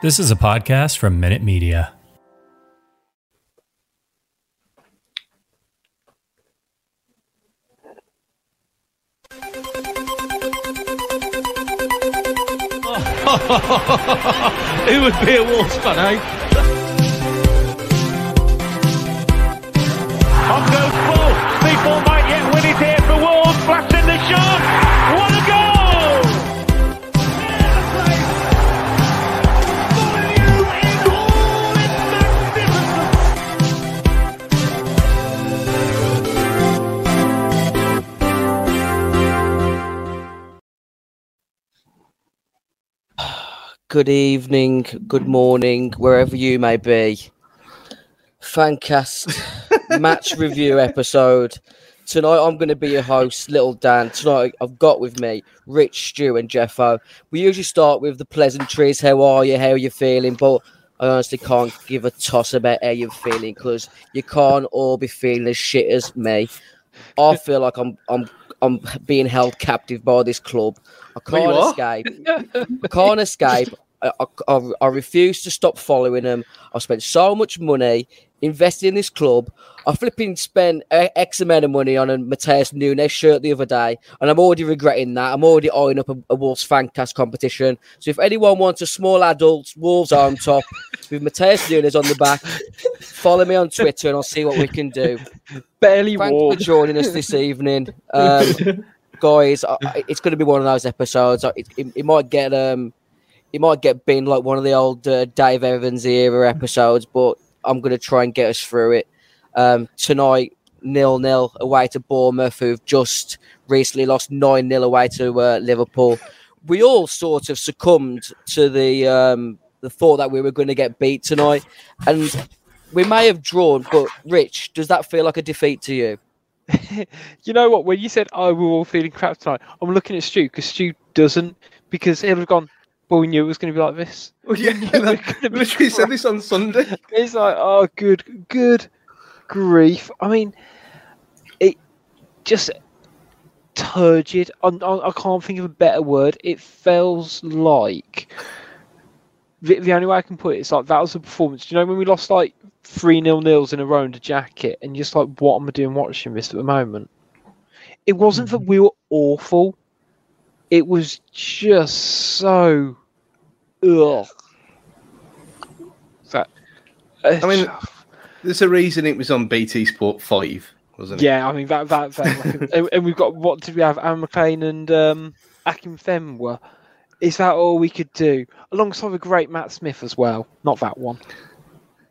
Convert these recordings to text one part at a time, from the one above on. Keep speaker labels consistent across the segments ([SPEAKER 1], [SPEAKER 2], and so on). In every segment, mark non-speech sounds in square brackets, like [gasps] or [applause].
[SPEAKER 1] This is a podcast from Minute Media. [laughs]
[SPEAKER 2] it would be a Wolves fan, eh?
[SPEAKER 3] Good evening, good morning, wherever you may be. Fancast [laughs] match review episode. Tonight I'm going to be your host, Little Dan. Tonight I've got with me Rich, Stu, and Jeffo. We usually start with the pleasantries. How are you? How are you feeling? But I honestly can't give a toss about how you're feeling because you can't all be feeling as shit as me. I feel like I'm I'm I'm being held captive by this club. I can't escape. [laughs] I can't escape. I, I, I, I refuse to stop following them. I spent so much money investing in this club. I flipping spent X amount of money on a Matheus Nunes shirt the other day, and I'm already regretting that. I'm already eyeing up a, a Wolves Fancast competition. So if anyone wants a small adult Wolves arm top [laughs] with Matheus Nunes on the back, follow me on Twitter and I'll see what we can do.
[SPEAKER 2] Barely
[SPEAKER 3] Thanks
[SPEAKER 2] warm.
[SPEAKER 3] for joining us this evening, um, [laughs] guys. I, I- it's going to be one of those episodes. It, it, it might get um, it might get bin like one of the old uh, Dave Evans era episodes, but I'm going to try and get us through it. Um, tonight, nil nil away to Bournemouth, who've just recently lost nine 0 away to uh, Liverpool. We all sort of succumbed to the um, the thought that we were going to get beat tonight, and we may have drawn. But Rich, does that feel like a defeat to you? [laughs]
[SPEAKER 2] you know what? When you said, "Oh, we're all feeling crap tonight," I'm looking at Stu because Stu doesn't because he'll have gone. Well, we knew it was going to be like this.
[SPEAKER 4] Oh, well, yeah,
[SPEAKER 2] We're [laughs]
[SPEAKER 4] I
[SPEAKER 2] gonna be
[SPEAKER 4] literally said [laughs] this on Sunday.
[SPEAKER 2] It's like, oh, good, good grief. I mean, it just turgid. I, I, I can't think of a better word. It feels like the, the only way I can put it is like that was a performance. Do you know when we lost like three nil nils in a row under Jackett, and just like, what am I doing watching this at the moment? It wasn't that we were awful. It was just so. Ugh. That.
[SPEAKER 4] I mean, there's a reason it was on BT Sport 5, wasn't it?
[SPEAKER 2] Yeah, I mean that that, that [laughs] and, and we've got what did we have? Aaron McLean and um, Akinfenwa. Is that all we could do? Alongside a great Matt Smith as well. Not that one.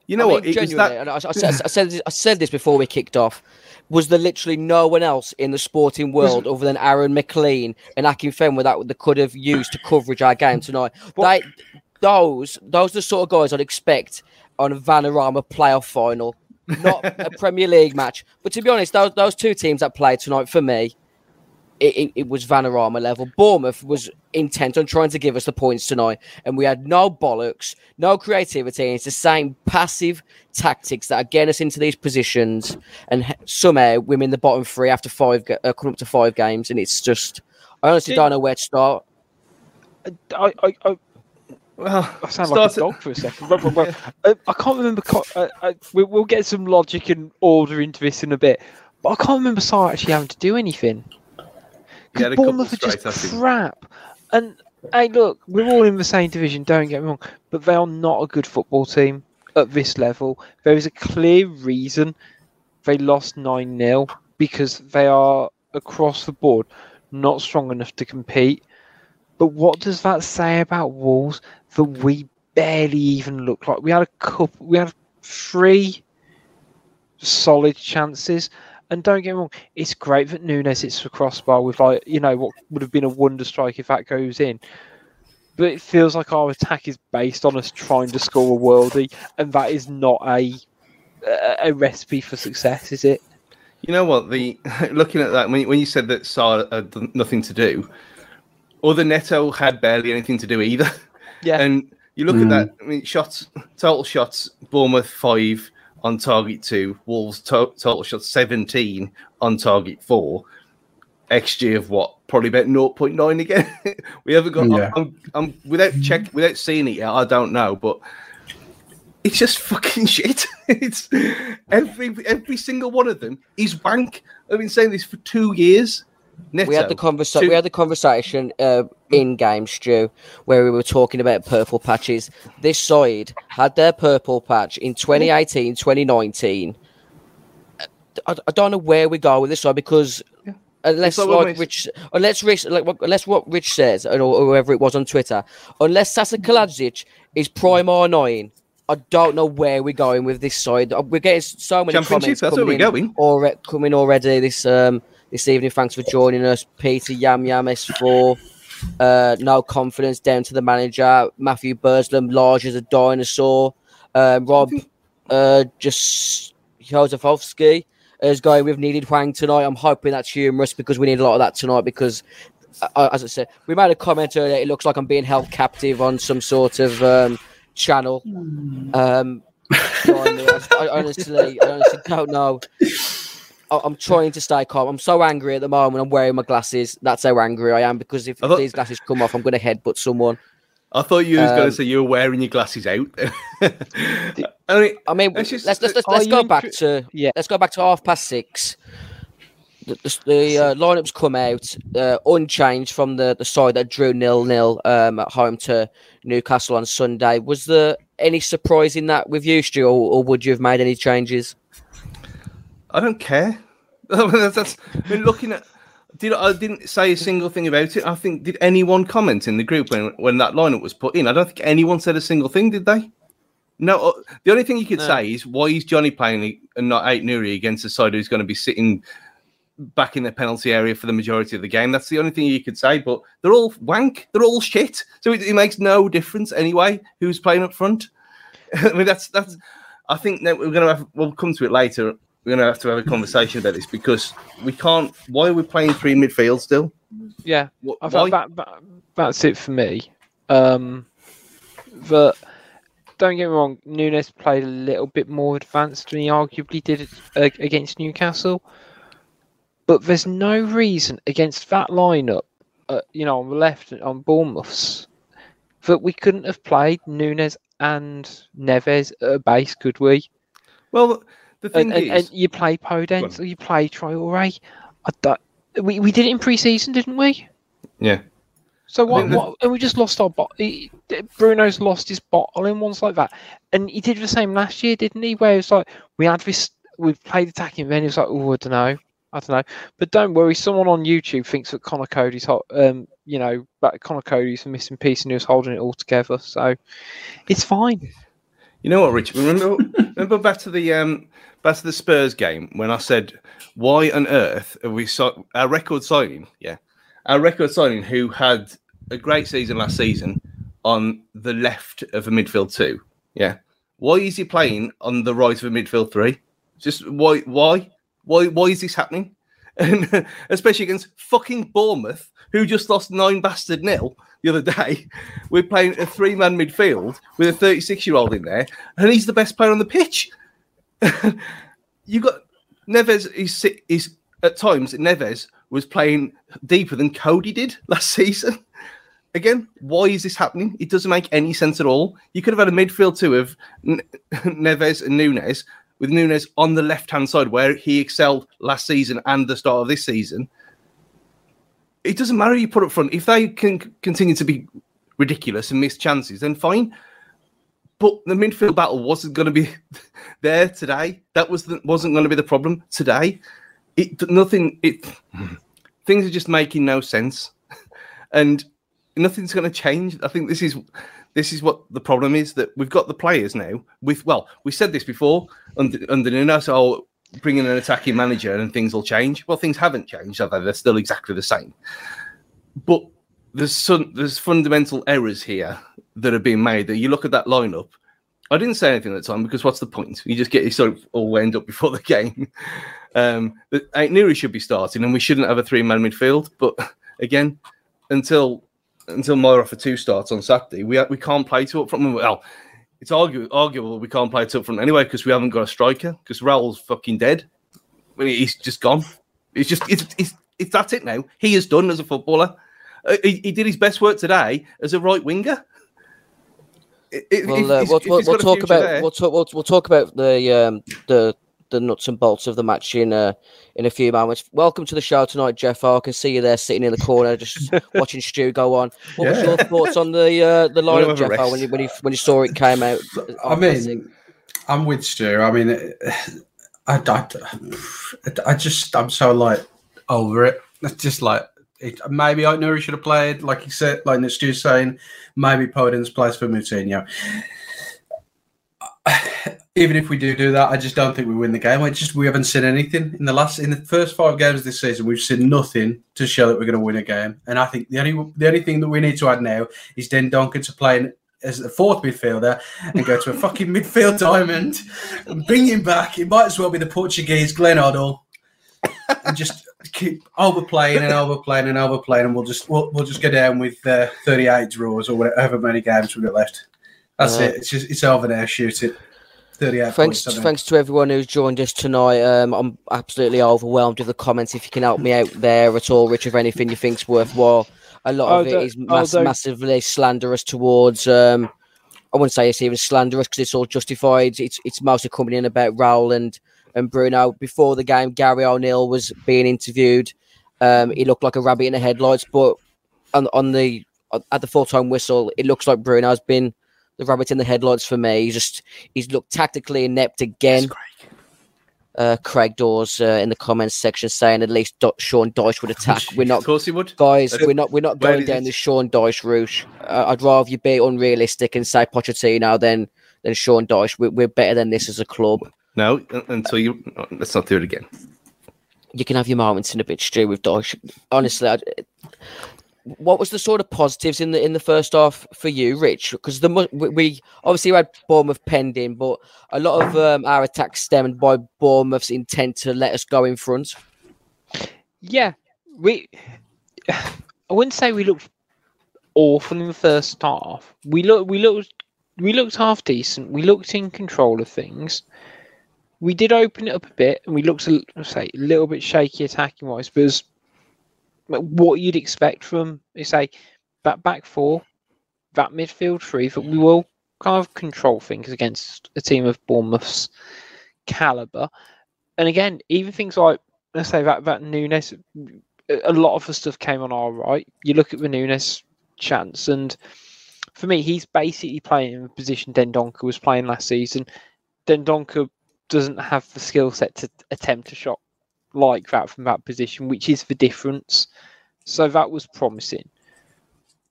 [SPEAKER 4] You know
[SPEAKER 3] I
[SPEAKER 4] what?
[SPEAKER 3] mean,
[SPEAKER 4] It was
[SPEAKER 3] genuinely,
[SPEAKER 4] that,
[SPEAKER 3] I, I, said, I, said this, I said this before we kicked off. Was there literally no one else in the sporting world other than Aaron McLean and Akinfenwa that they could have used to coverage our game tonight? They, those, those are the sort of guys I'd expect on a Vanarama playoff final, not a [laughs] Premier League match. But to be honest, those, those two teams that played tonight for me, it, it, it was Vanarama level. Bournemouth was intent on trying to give us the points tonight, and we had no bollocks, no creativity. And it's the same passive tactics that are getting us into these positions, and h- somehow we're in the bottom three after five, uh, coming up to five games, and it's just I honestly
[SPEAKER 2] Did-
[SPEAKER 3] don't know where to start.
[SPEAKER 2] I I, I,
[SPEAKER 4] well,
[SPEAKER 2] I sound like a dog for a second. Well, well, well, [laughs] uh, I can't remember. Uh, uh, we, we'll get some logic and order into this in a bit, but I can't remember Sá actually having to do anything. Bournemouth are just crap. And hey, look, we're all in the same division. Don't get me wrong, but they are not a good football team at this level. There is a clear reason they lost nine 0 because they are across the board not strong enough to compete. But what does that say about Wolves that we barely even look like? We had a couple. We had three solid chances. And don't get me wrong, it's great that Nunes hits the crossbar with like you know what would have been a wonder strike if that goes in. But it feels like our attack is based on us trying to score a worldie, and that is not a a- a recipe for success, is it?
[SPEAKER 4] You know what? The [laughs] looking at that when you, when you said that Sá had nothing to do, or the Neto had barely anything to do either.
[SPEAKER 2] Yeah.
[SPEAKER 4] And you look at that. Hmm. I mean, shots, total shots. Bournemouth five on target two. Wolves to- total shots seventeen on target four. XG of what? Probably about 0.9 again. [laughs] we haven't got.
[SPEAKER 5] Yeah.
[SPEAKER 4] I'm, I'm without check without seeing it yet. I don't know, but it's just fucking [laughs] shit. It's every every single one of them is wank. I've been saying this for two years. Neto,
[SPEAKER 3] We had the conversation.
[SPEAKER 4] two-
[SPEAKER 3] We had the conversation uh, in game, Stu, where we were talking about purple patches. This side had their purple patch in 2018, 2019. I, I don't know where we go with this side because unless
[SPEAKER 4] like what makes-
[SPEAKER 3] Rich, unless Rich, like unless what Rich says or whoever it was on Twitter, unless Sasa Kalajdzic is prime R nine. I don't know where we're going with this side. We're getting so many
[SPEAKER 4] Championship,
[SPEAKER 3] comments
[SPEAKER 4] that's where
[SPEAKER 3] coming
[SPEAKER 4] we're going.
[SPEAKER 3] alre- coming already this um this evening. Thanks for joining us, Peter Yam Yam S4. Uh, no confidence down to the manager, Matthew Burslam, large as a dinosaur. Um, Rob, uh, just Josefovsky is going with needed Hwang tonight. I'm hoping that's humorous because we need a lot of that tonight. Because, uh, as I said, we made a comment earlier. It looks like I'm being held captive on some sort of um, channel. Um, blimey, [laughs] I, I honestly, I honestly don't know. I- I'm trying to stay calm. I'm so angry at the moment. I'm wearing my glasses. That's how angry I am because if
[SPEAKER 4] I thought-
[SPEAKER 3] these glasses come off, I'm going to headbutt someone.
[SPEAKER 4] I thought you was going
[SPEAKER 3] Um,
[SPEAKER 4] to say you were wearing your glasses out. [laughs] I mean,
[SPEAKER 3] I mean,
[SPEAKER 4] Let's just-
[SPEAKER 3] let's let's let's, let's go
[SPEAKER 2] intri-
[SPEAKER 3] back to
[SPEAKER 2] Yeah.
[SPEAKER 3] Let's go back to half past six. The, the, the uh, lineups come out uh, unchanged from the, the side that drew nil nil um, at home to Newcastle on Sunday. Was there any surprise in that with you, Stu, or, or would you have made any changes?
[SPEAKER 4] I don't care. [laughs] that's, that's, I mean, looking at. Did I didn't say a single thing about it? I think did anyone comment in the group when when that lineup was put in? I don't think anyone said a single thing, did they? No. uh, The only thing you could
[SPEAKER 2] No.
[SPEAKER 4] say is why is Johnny playing and not Ait-Nouri against a side who's going to be sitting back in the penalty area for the majority of the game? That's the only thing you could say. But they're all wank. They're all shit. So it, it makes no difference anyway. Who's playing up front? [laughs] I mean, that's that's. I think that we're gonna have. We'll come to it later. We're gonna have to have a conversation about this because we can't. Why are we playing three midfield still?
[SPEAKER 2] Yeah,
[SPEAKER 4] Wh-
[SPEAKER 2] I
[SPEAKER 4] Why?
[SPEAKER 2] that, that that's it for me. Um, but don't get me wrong, Nunes played a little bit more advanced than he arguably did uh, against Newcastle. But there's no reason against that lineup, uh, you know, on the left on Bournemouth's, that we couldn't have played Nunes and Neves at a base, could we?
[SPEAKER 4] Well, the thing
[SPEAKER 2] And, and,
[SPEAKER 4] is,
[SPEAKER 2] and you play Podence or you play Traore. I we we did it in pre-season, didn't we?
[SPEAKER 4] yeah.
[SPEAKER 2] So what?
[SPEAKER 4] mean,
[SPEAKER 2] what and we just lost our bot. he- Bruno's lost his bottle in ones like that, and he did the same last year, didn't he? Where it's like we had this, we played attacking, then it was like, oh, I don't know, I don't know. But don't worry, someone on YouTube thinks that Conor Coady's, hot, um, you know, that Conor Coady's a missing piece, and he was holding it all together. So it's fine.
[SPEAKER 4] You know what, Rich? Remember, remember back to the um, back to the Spurs game when I said, "Why on earth are we so our record signing?" Yeah, our record signing who had a great season last season on the left of a midfield two. Yeah, why is he playing on the right of a midfield three? Just why? Why? Why? Why is this happening? [laughs] And especially against fucking Bournemouth, who just lost nine bastard nil the other day. We're playing a three man midfield with a 36 year old in there, and he's the best player on the pitch. [laughs] you got Neves is at times Neves was playing deeper than Coady did last [laughs] season. Again, why is this happening? It doesn't make any sense at all. You could have had a midfield two of [laughs] Neves and Nunes, with Nunes on the left hand side where he excelled last season and the start of this season. It doesn't matter who you put up front. If they can continue to be ridiculous and miss chances, then fine. But the midfield battle wasn't going to be [laughs] there today. That was the, wasn't going to be the problem today. It nothing. It [laughs] things are just making no sense, [laughs] and nothing's going to change. I think this is this is what the problem is that we've got the players now. With well, we said this before under under Nuno, so bring in an attacking manager and things will change. Well, things haven't changed, have they? They're still exactly the same. But there's some there's fundamental errors here that are being made. That you look at that lineup. I didn't say anything at the time because what's the point? You just get yourself all wound up before the game. [laughs] Um, Ait-Nouri should be starting, and we shouldn't have a three-man midfield. But again, until until Moira for two starts on Saturday, we we can't play to up front. Well, it's argu- arguable we can't play two up front anyway because we haven't got a striker because Raul's fucking dead. I mean, he's just gone. It's just it's, it's It's that's it now. He is done as a footballer. Uh, he, he did his best work today as a right winger. It- it-
[SPEAKER 3] Well, uh, we'll, we'll, we'll talk about
[SPEAKER 4] there-
[SPEAKER 3] we'll talk we'll, we'll talk about the um, the the nuts and bolts of the match in uh, in a few moments. Welcome to the show tonight, Jeff. I can see you there sitting in the corner, just [laughs] watching Stu go on. What was your thoughts on the uh, the lineup, Jeff? When you when you when you saw it came out?
[SPEAKER 5] I mean, I'm with Stu. I mean, I, I, I just, I'm so like over it. It's just like, it, maybe Nouri should have played, like he said, like the Stu's saying, maybe Podence plays for Moutinho. Even if we do do that, I just don't think we win the game. I just we haven't seen anything in the last in the first five games this season. We've seen nothing to show that we're going to win a game. And I think the only the only thing that we need to add now is Dendoncker to play as the fourth midfielder and go to a fucking [laughs] midfield diamond and bring him back. It might as well be the Portuguese Glenn Hoddle and just keep overplaying and overplaying and overplaying, and we'll just we'll, we'll just go down with uh, 38 draws or whatever many games we've got left. That's
[SPEAKER 3] Uh,
[SPEAKER 5] it. It's just it's over there. Shoot it. 38
[SPEAKER 3] Thanks,
[SPEAKER 5] points.
[SPEAKER 3] Thanks to everyone who's joined us tonight. Um, I'm absolutely overwhelmed with the comments. If you can help me out there at all, Rich, of anything you think's worthwhile. A lot
[SPEAKER 2] Oh,
[SPEAKER 3] of it
[SPEAKER 2] don't- oh,
[SPEAKER 3] massively slanderous towards. Um, I wouldn't say it's even slanderous because it's all justified. It's it's mostly coming in about Raul and and Bruno. Before the game, Gary O'Neill was being interviewed. Um, he looked like a rabbit in the headlights, but on on the at the full time whistle, it looks like Bruno's been the rabbit in the headlights for me. He's just he's looked tactically inept again. Uh, Craig Dawes uh, in the comments section saying at least Do- Sean Dyche would attack. We're not, Of
[SPEAKER 4] course he would.
[SPEAKER 3] guys.
[SPEAKER 4] That's-
[SPEAKER 3] We're not. We're not going down the Sean Dyche route. Uh, I'd rather you be unrealistic and say Pochettino than than Sean Dyche. We're, we're better than this as a club.
[SPEAKER 4] No, un- until you. Let's not do it again.
[SPEAKER 3] You can have your moments in a bit, Stu, with Dyche. Honestly, I, what was the sort of positives in the in the first half for you, Rich? Because the we, obviously had Bournemouth penned in, but a lot of um, our attacks stemmed by Bournemouth's intent to let us go in front.
[SPEAKER 2] Yeah, we. I wouldn't say we looked awful in the first half. We look, we looked, we looked half decent. We looked in control of things. We did open it up a bit, and we looked, a, say, a little bit shaky attacking wise. But it was what you'd expect from, say, that back four, that midfield three, that we will kind of control things against a team of Bournemouth's caliber. And again, even things like let's say that that Nunes, a lot of the stuff came on our right. You look at the Nunes chance, and for me, he's basically playing in the position Dendoncker was playing last season. Dendoncker doesn't have the skill set to attempt a shot like that from that position, which is the difference. So that was promising.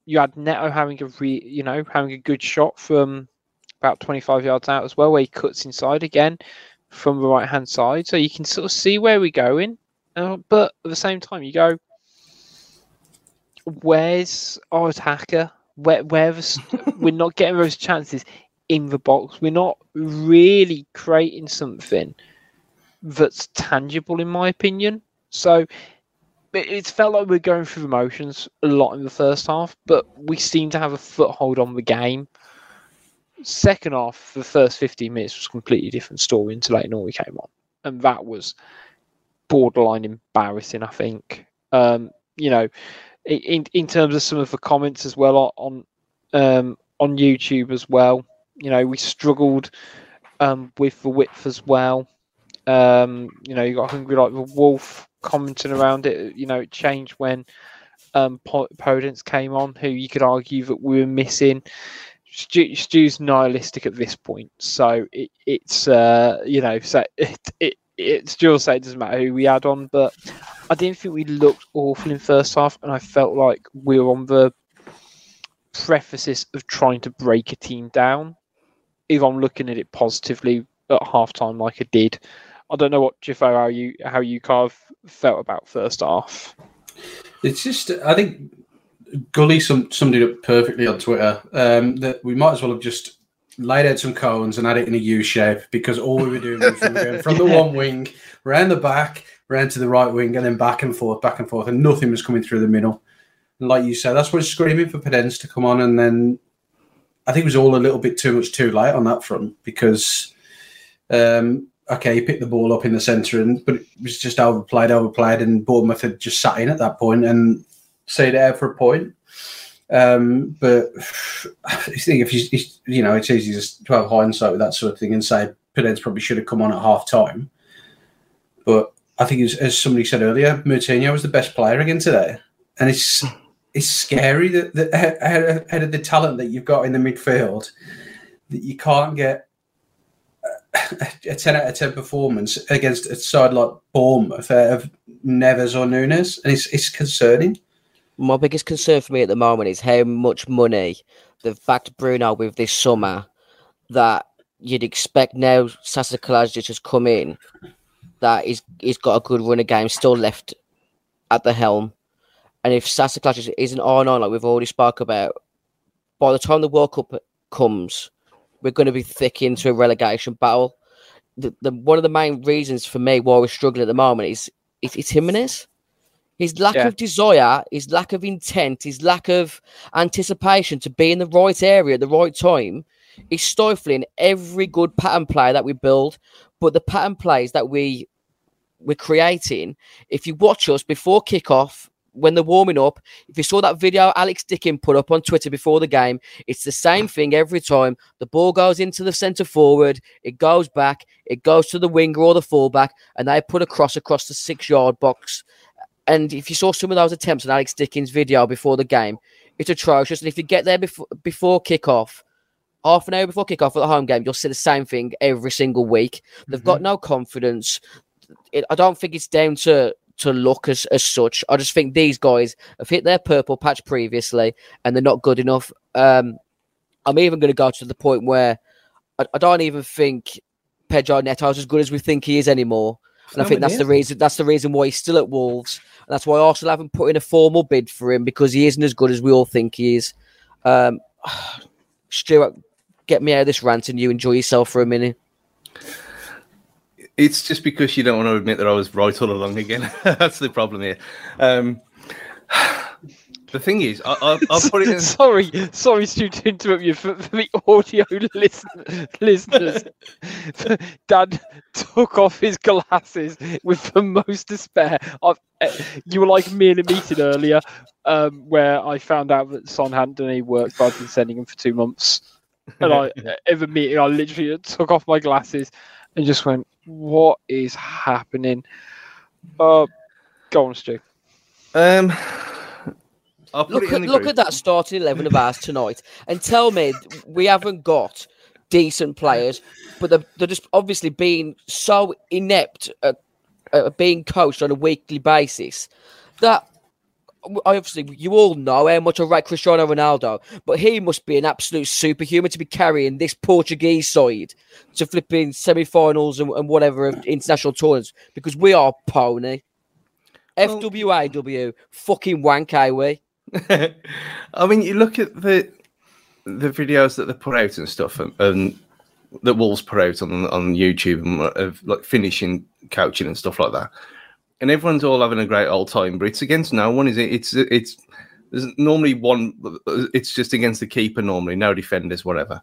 [SPEAKER 2] You had Neto having a re, you know, having a good shot from about 25 yards out as well, where he cuts inside again from the right hand side. So you can sort of see where we're going. Uh, but at the same time, you go, where's our attacker? Where, where [laughs] we're not getting those chances in the box. We're not really creating something that's tangible, in my opinion. So it, it's felt like we're going through the motions a lot in the first half, but we seem to have a foothold on the game. Second half, the first 15 minutes was completely different story until Leighton Orient came on. And that was borderline embarrassing, I think. Um, you know, in in terms of some of the comments as well on um, on YouTube as well. You know, we struggled um, with the width as well. Um, you know, you got hungry like the wolf commenting around it. You know, it changed when um, Podence came on, who you could argue that we were missing. Stu, Stu's nihilistic at this point, so it, it's uh, you know, so [laughs] it, it it still say it doesn't matter who we add on, but I didn't think we looked awful in first half, and I felt like we were on the prefaces of trying to break a team down. If I'm looking at it positively at half time, like I did, I don't know what Jeffo, how you how you kind of felt about first half.
[SPEAKER 5] It's just, I think Gully sum, summed it up perfectly on Twitter um, that we might as well have just laid out some cones and had it in a U shape because all we were doing was we were going from the [laughs] one wing, round the back, round to the right wing, and then back and forth, back and forth, and nothing was coming through the middle. And like you said, that's what's screaming for Podence to come on, and then I think it was all a little bit too much too late on that front because um, okay, he picked the ball up in the centre, and but it was just overplayed, overplayed, and Bournemouth had just sat in at that point and stayed out for a point. Um, but [sighs] I think if you, you know, it's easy to have hindsight with that sort of thing and say Podence probably should have come on at half time. But I think, as, as somebody said earlier, Moutinho was the best player again today, and it's it's scary that, that ahead of the talent that you've got in the midfield, that you can't get a 10 out of 10 performance against a side like Bournemouth uh, of Neves or Nunes, and it's it's concerning.
[SPEAKER 3] My biggest concern for me at the moment is how much money they've backed Bruno with this summer that you'd expect now Sasa Kalajdzic has come in that he's, he's got a good run of games still left at the helm. And if Sasa Kalajdzic isn't on on like we've already spoke about, by the time the World Cup comes, we're going to be thick into a relegation battle. The, the one of the main reasons for me why we're struggling at the moment is it's, it's Jimenez. His lack
[SPEAKER 2] Yeah.
[SPEAKER 3] of desire, his lack of intent, his lack of anticipation to be in the right area at the right time is stifling every good pattern play that we build. But the pattern plays that we we're creating, if you watch us before kickoff, when they're warming up, if you saw that video Alex Dickin put up on Twitter before the game, it's the same thing every time. The ball goes into the centre forward, it goes back, it goes to the winger or the fullback, and they put a cross across the six yard box. And if you saw some of those attempts on Alex Dickin's video before the game, it's atrocious. And if you get there before before kickoff, half an hour before kickoff at the home game, you'll see the same thing every single week. They've mm-hmm. got no confidence. It, I don't think it's down to to luck as, as such. I just think these guys have hit their purple patch previously, and they're not good enough. Um, I'm even going to go to the point where I, I don't even think Pedro Neto is as good as we think he is anymore. And I think that's the reason. That's the reason why he's still at Wolves, and that's why Arsenal haven't put in a formal bid for him because he isn't as good as we all think he is. Um, [sighs] Stuart, get me out of this rant and you enjoy yourself for a minute.
[SPEAKER 4] It's just because you don't want to admit that I was right all along again. [laughs] That's the problem here. Um, [sighs] the thing is, I, I, I'll put it in. [laughs]
[SPEAKER 2] sorry, sorry, Stu, to interrupt you for, for the audio listen, listeners. [laughs] Dad took off his glasses with the most despair. I've, eh, you were like me in a meeting earlier um, where I found out that Son hadn't done any work, but I'd been sending him for two months. And I, in the meeting, I literally took off my glasses and just went, "What is happening?" Uh, go on, Stu.
[SPEAKER 4] Um,
[SPEAKER 3] Look at look at that starting eleven of ours tonight, and tell me we haven't got decent players, but they're, they're just obviously being so inept at, at being coached on a weekly basis that I obviously you all know how much I rate Cristiano Ronaldo, but he must be an absolute superhuman to be carrying this Portuguese side to flipping semi-finals and, and whatever of international tournaments because we are pony.
[SPEAKER 4] Well-
[SPEAKER 3] FWAW, fucking wank, are we? [laughs]
[SPEAKER 4] I mean, you look at the the videos that they put out and stuff, and, and that Wolves put out on on YouTube and uh, of like finishing coaching and stuff like that, and everyone's all having a great old time. But it's against no one, is it? It's it's there's normally one. It's just against the keeper normally, no defenders, whatever.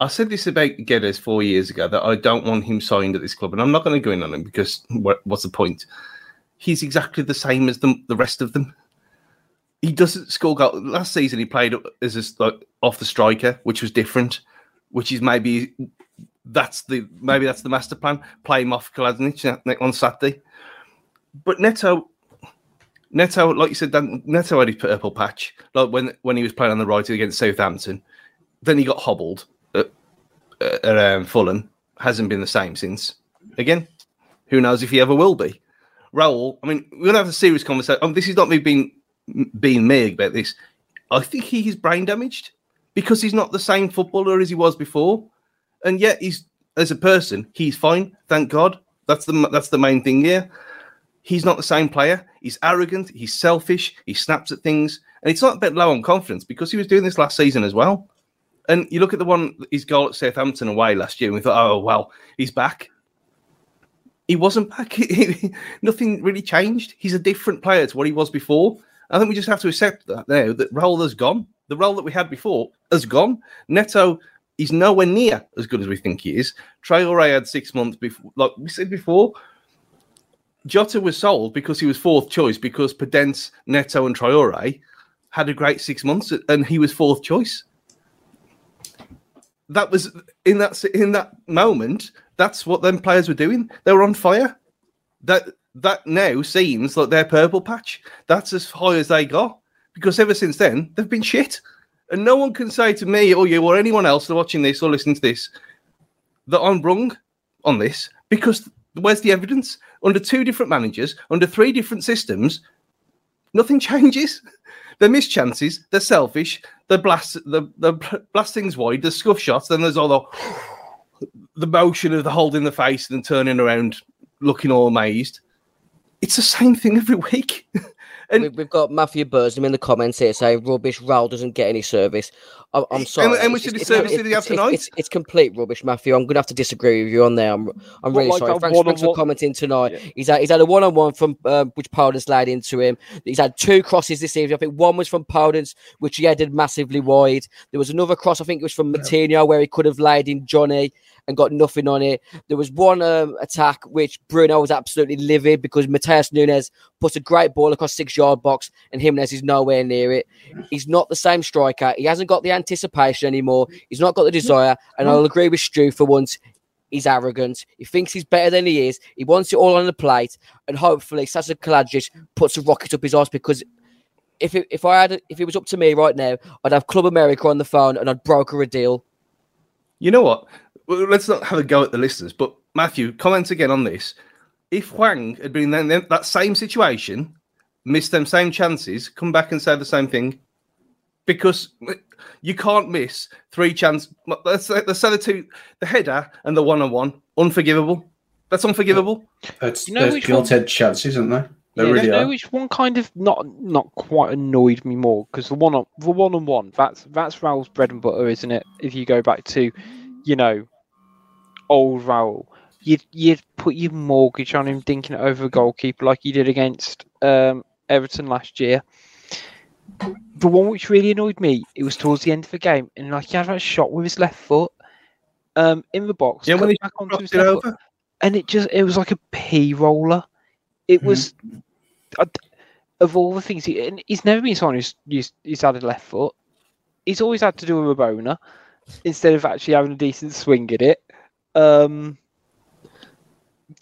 [SPEAKER 4] I said this about Geddes four years ago that I don't want him signed at this club, and I'm not going to go in on him because what, what's the point? He's exactly the same as the, the rest of them he doesn't score goal. Last season, he played as a, like off the striker, which was different. Which is maybe that's the maybe that's the master plan. Play him off Kalajdzic on Saturday. But Neto, Neto, like you said, Dan, Neto had his purple patch. Like when when he was playing on the right against Southampton, then he got hobbled at, at um, Fulham. Hasn't been the same since. Again, who knows if he ever will be. Raul, I mean, we're gonna have a serious conversation. Um, this is not me being being me about this. I think he is brain damaged because he's not the same footballer as he was before, and yet he's as a person he's fine. Thank God. That's the that's the main thing here. He's not the same player. He's arrogant. He's selfish. He snaps at things, and it's not a bit low on confidence because he was doing this last season as well. And you look at the one his goal at Southampton away last year, and we thought, oh well, he's back. He wasn't back. [laughs] Nothing really changed. He's a different player to what he was before. I think we just have to accept that now that Raul has gone. The role that we had before has gone. Neto He's nowhere near as good as we think he is. Traore had six months before, like we said before. Jota was sold because he was fourth choice because Podence, Neto, and Traore had a great six months, and he was fourth choice. That was in that in that moment. That's what them players were doing. They were on fire. That that now seems like their purple patch. That's as high as they got because ever since then they've been shit. And no one can say to me or you or anyone else watching this or listening to this that I'm wrong on this because where's the evidence? Under two different managers, under three different systems, nothing [laughs] changes. They miss chances, they're selfish, they blast blast things wide, the scuff shots, then there's all the [sighs] the motion of the holding the face and then turning around looking all amazed. It's the same thing every [laughs] week. And
[SPEAKER 3] We- We've got Matthew Burslem in the comments here saying rubbish. Raul doesn't get any service. I'm, I'm sorry.
[SPEAKER 4] and which
[SPEAKER 3] It's-
[SPEAKER 4] of the
[SPEAKER 3] it's-
[SPEAKER 4] service
[SPEAKER 3] it's-
[SPEAKER 4] did he
[SPEAKER 3] it's-
[SPEAKER 4] tonight?
[SPEAKER 3] It's, it's complete rubbish, Matthew. I'm gonna have to disagree with you on there. I'm, I'm really
[SPEAKER 2] like
[SPEAKER 3] sorry.
[SPEAKER 2] a
[SPEAKER 3] Thanks, thanks for commenting tonight.
[SPEAKER 2] Yeah.
[SPEAKER 3] He's had he's had a one on one from um, which Podence laid into him. He's had two crosses this evening. I think one was from Podence, which he headed massively wide. There was another cross. I think it was from Moutinho where he could have laid in Johnny and got nothing on it. There was one um, attack which Bruno was absolutely livid because Matheus Nunes put a great ball across six yard box and Jimenez is nowhere near it. He's not the same striker. He hasn't got the anticipation anymore. He's not got the desire. And I'll agree with Stu for once. He's arrogant. He thinks he's better than he is. He wants it all on the plate. And hopefully, Sasa Kalajdzic puts a rocket up his arse because if it, if I had if it was up to me right now, I'd have Club America on the phone and I'd broker a deal.
[SPEAKER 4] You know what? Let's not have a go at the listeners, but Matthew, comment again on this. If Hwang had been in that same situation, missed them same chances, come back and say the same thing, because you can't miss three chances. Let's say, let's say the two, the header and the one-on-one, unforgivable. That's unforgivable.
[SPEAKER 5] It's,
[SPEAKER 2] You know
[SPEAKER 5] there's
[SPEAKER 2] which one-
[SPEAKER 5] gilt-edged chances, isn't there? They
[SPEAKER 2] Yeah,
[SPEAKER 5] really
[SPEAKER 2] know
[SPEAKER 5] are.
[SPEAKER 2] which one kind of not not quite annoyed me more because the one on the one on one that's that's Raul's bread and butter, isn't it? If you go back to, you know, old Raul, you'd you'd put your mortgage on him dinking it over a goalkeeper like you did against um, Everton last year. The one which really annoyed me, it was towards the end of the game, and like he had that shot with his left foot, um, in the box,
[SPEAKER 4] Yeah, when he
[SPEAKER 2] back onto his
[SPEAKER 4] it
[SPEAKER 2] left foot, and it just it was like a p roller. It
[SPEAKER 5] Mhm.
[SPEAKER 2] was I of all the things he and he's never been someone who's used he's had a left foot. He's always had to do a Rabona instead of actually having a decent swing at it. Um,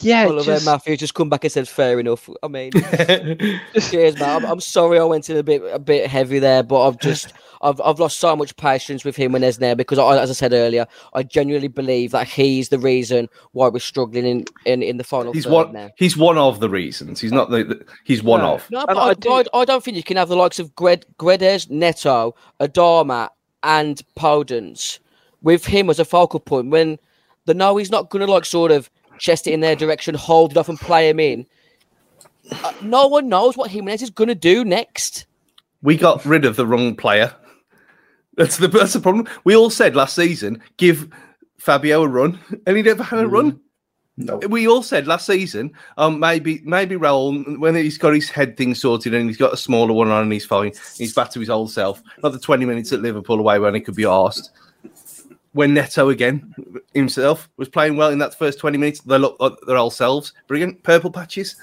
[SPEAKER 2] yeah,
[SPEAKER 3] Oliver
[SPEAKER 2] just,
[SPEAKER 3] Matthew just come back and said, "Fair enough." I mean, [laughs] cheers, man. I'm, I'm sorry I went in a bit a bit heavy there, but I've just [laughs] I've I've lost so much patience with him and Esner because, I, as I said earlier, I genuinely believe that he's the reason why we're struggling in in, in the final
[SPEAKER 4] He's one.
[SPEAKER 3] now.
[SPEAKER 4] He's one of the reasons. He's not the. the he's one
[SPEAKER 2] No.
[SPEAKER 4] of.
[SPEAKER 3] No, but
[SPEAKER 2] I
[SPEAKER 3] I,
[SPEAKER 2] do...
[SPEAKER 3] I, I don't think you can have the likes of Gred, Guedes, Neto, Adama, and Podence with him as a focal point when the no, he's not going to like sort of chest it in their direction, hold it off, and play him in. Uh, no one knows what Jimenez is going to do next.
[SPEAKER 4] We got rid of the wrong player. That's the that's the problem. We all said last season, give Fabio a run, and he never had a run.
[SPEAKER 5] No.
[SPEAKER 4] We all said last season, um, maybe maybe Raul when he's got his head thing sorted and he's got a smaller one on and he's fine. He's back to his old self. Not the twenty minutes at Liverpool away when he could be asked. When Neto again himself was playing well in that first twenty minutes, they look like their old selves. Brilliant purple patches.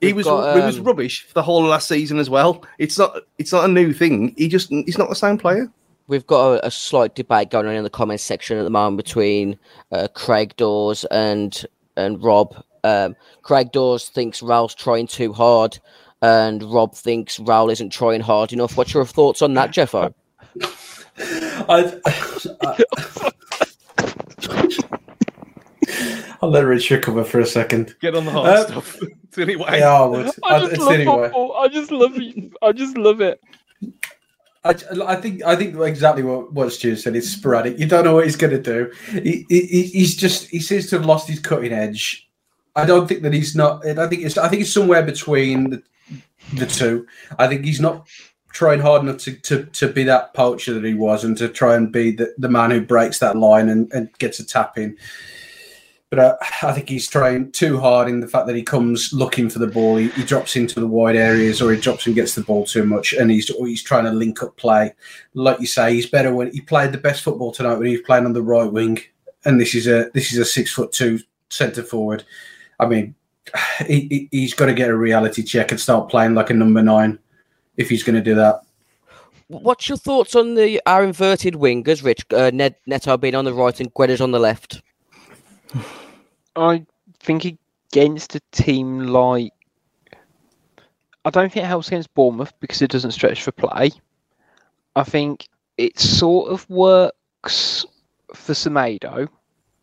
[SPEAKER 4] He
[SPEAKER 3] We've
[SPEAKER 4] was
[SPEAKER 3] got,
[SPEAKER 4] he was
[SPEAKER 3] um,
[SPEAKER 4] rubbish for the whole of last season as well. It's not it's not a new thing. He just he's not the same player.
[SPEAKER 3] We've got a, a slight debate going on in the comments section at the moment between uh, Craig Dawes and and Rob. Um, Craig Dawes thinks Raul's trying too hard, and Rob thinks Raul isn't trying hard enough. What's your thoughts on that, Jeffo? [laughs]
[SPEAKER 5] I, I'll let Rich recover for a second.
[SPEAKER 4] Get on the hard
[SPEAKER 5] Uh,
[SPEAKER 4] stuff. [laughs] anyway.
[SPEAKER 5] Yeah, I would.
[SPEAKER 2] I
[SPEAKER 5] I,
[SPEAKER 2] just
[SPEAKER 5] it's
[SPEAKER 2] love
[SPEAKER 5] anyway.
[SPEAKER 2] football. I just love it. I just love it.
[SPEAKER 5] I, I think I think exactly what, what Stu said. It's sporadic. You don't know what he's going to do. He, he, he's just he seems to have lost his cutting edge. I don't think that he's not. I think it's I think it's somewhere between the, the two. I think he's not trying hard enough to, to, to be that poacher that he was and to try and be the, the man who breaks that line and, and gets a tap in. But uh, I think he's trying too hard in the fact that he comes looking for the ball. He, he drops into the wide areas, or he drops and gets the ball too much, and he's he's trying to link up play. Like you say, he's better when he played the best football tonight when he was playing on the right wing, and this is a this is a six foot two centre forward. I mean, [sighs] he, he's got to get a reality check and start playing like a number nine if he's going to do that.
[SPEAKER 3] What's your thoughts on the our inverted wingers, Rich? Uh, Ned Neto being on the right and Guedes on the left. [sighs]
[SPEAKER 2] I think against a team like I don't think it helps against Bournemouth because it doesn't stretch for play. I think it sort of works for Semedo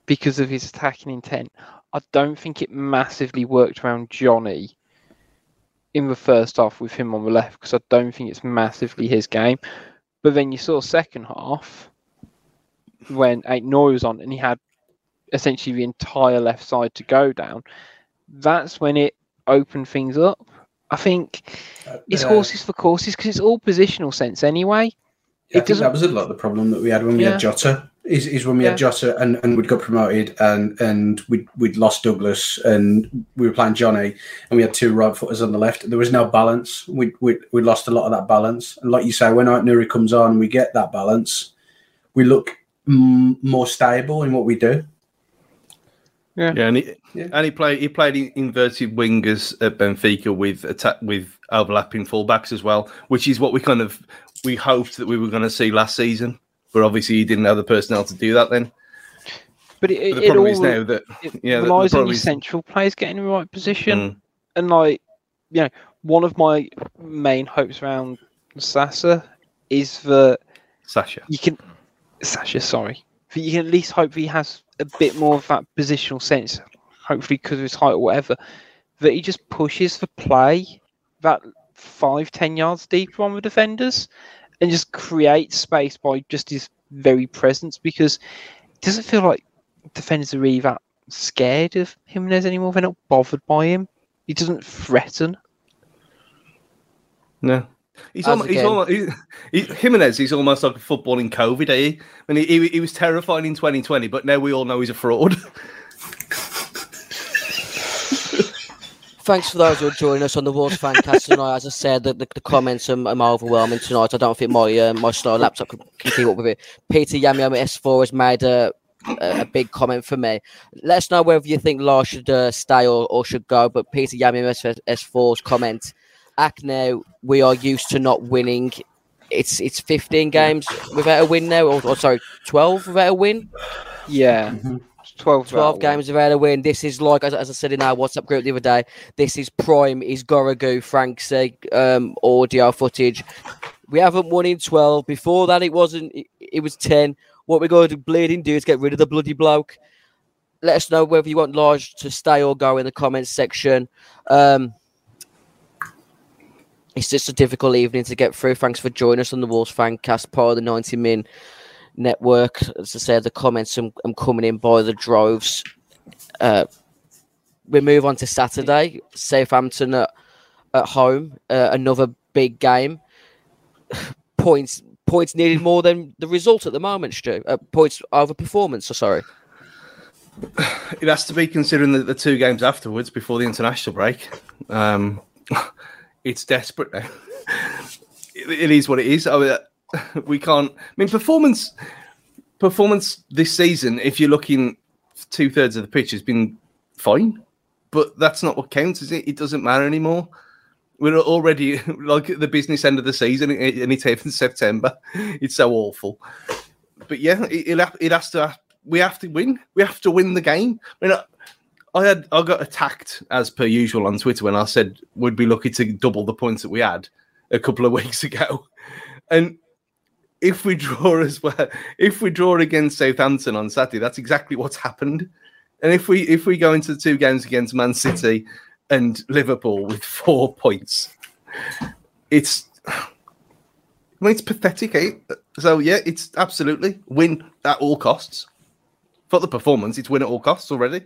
[SPEAKER 2] because of his attacking intent. I don't think it massively worked around Johnny in the first half with him on the left because I don't think it's massively his game. But then you saw second half when Ait-Nouri was on and he had essentially the entire left side to go down. That's when it opened things up. I think it's
[SPEAKER 5] Uh,
[SPEAKER 2] horses for courses because it's all positional sense anyway.
[SPEAKER 5] I
[SPEAKER 2] It
[SPEAKER 5] think that was a lot of the problem that we had when we
[SPEAKER 2] Yeah.
[SPEAKER 5] had Jota. Is, is when we had Jota and, and we'd got promoted and and we'd, we'd lost Douglas and we were playing Johnny and we had two right footers on the left. There was no balance. We we we lost a lot of that balance. And like you say, when Ait-Nouri comes on we get that balance, we look mm, more stable in what we do.
[SPEAKER 4] Yeah, yeah, and he,
[SPEAKER 5] Yeah.
[SPEAKER 4] and he played he played inverted wingers at Benfica with attack with overlapping fullbacks as well, which is what we kind of we hoped that we were going to see last season. But obviously, he didn't have the personnel to do that then.
[SPEAKER 2] But it,
[SPEAKER 4] But
[SPEAKER 2] it,
[SPEAKER 4] problem
[SPEAKER 2] all
[SPEAKER 4] is now that
[SPEAKER 2] it
[SPEAKER 4] yeah, the- the
[SPEAKER 2] relies on
[SPEAKER 4] is-
[SPEAKER 2] central players getting in the right position.
[SPEAKER 4] Mm.
[SPEAKER 2] And like, you know, one of my main hopes around Sasa is that
[SPEAKER 4] Sasha.
[SPEAKER 2] you can Sasha, sorry. That you can at least hope he has a bit more of that positional sense, hopefully because of his height or whatever, that he just pushes for play that five, ten yards deeper on the defenders and just creates space by just his very presence because it doesn't feel like defenders are really that scared of Jimenez anymore. They're not bothered by him. He doesn't threaten.
[SPEAKER 4] No. He's
[SPEAKER 3] As
[SPEAKER 4] almost, he's almost he, he, Jimenez. He's almost like a footballing COVID. Eh? I mean, he, he, he was terrifying in 2020, but now we all know he's a fraud. [laughs]
[SPEAKER 3] Thanks for those who are joining us on the Wolves Fancast tonight. As I said, the, the, the comments are, are overwhelming tonight. I don't think my uh, my slow laptop can, can keep up with it. Peter Yamiam S4 has made a, a, a big comment for me. Let us know whether you think Lage should uh, stay or, or should go. But Peter Yamiam S- S4's comment, Act now, we are used to not winning. It's it's 15 games without a win now, or, or sorry, 12 without a win.
[SPEAKER 2] Yeah. 12,
[SPEAKER 3] 12 games without a win. This is like, as, as I said in our WhatsApp group the other day, this is prime, is Gorogu, Franksy, um, audio footage. We haven't won in 12. Before that, it wasn't, it, it was 10. What we're going to bleeding do is get rid of the bloody bloke. Let us know whether you want Lage to stay or go in the comments section. Um, it's just a difficult evening to get through. Thanks for joining us on the Wolves Fancast, part of the 90 Min network. As I said, the comments I'm, coming in by the droves. Uh, we move on to Saturday. Southampton at, at home, uh, another big game. [sighs] points points needed more than the result at the moment, Stu. Uh, points over performance. So sorry. [sighs]
[SPEAKER 4] it has to be considering the, the two games afterwards before the international break. Um, [laughs] it's desperate now. [laughs] it, it is what it is. I mean, [laughs] we can't. I mean, performance performance this season, if you're looking two thirds of the pitch, has been fine, but that's not what counts, is it? It doesn't matter anymore. We're already [laughs] like at the business end of the season, and it's even September. It's so awful. But yeah, it, it, has to. We have to win. We have to win the game. I mean, I had I got attacked as per usual on Twitter when I said we'd be lucky to double the points that we had a couple of [laughs] weeks ago, and if we draw as well, if we draw against Southampton on Saturday, that's exactly what's happened. And if we if we go into the two games against Man City and Liverpool with four points, it's I mean it's pathetic. Eh? So yeah, it's absolutely win at all costs. For the performance, it's win at all costs already.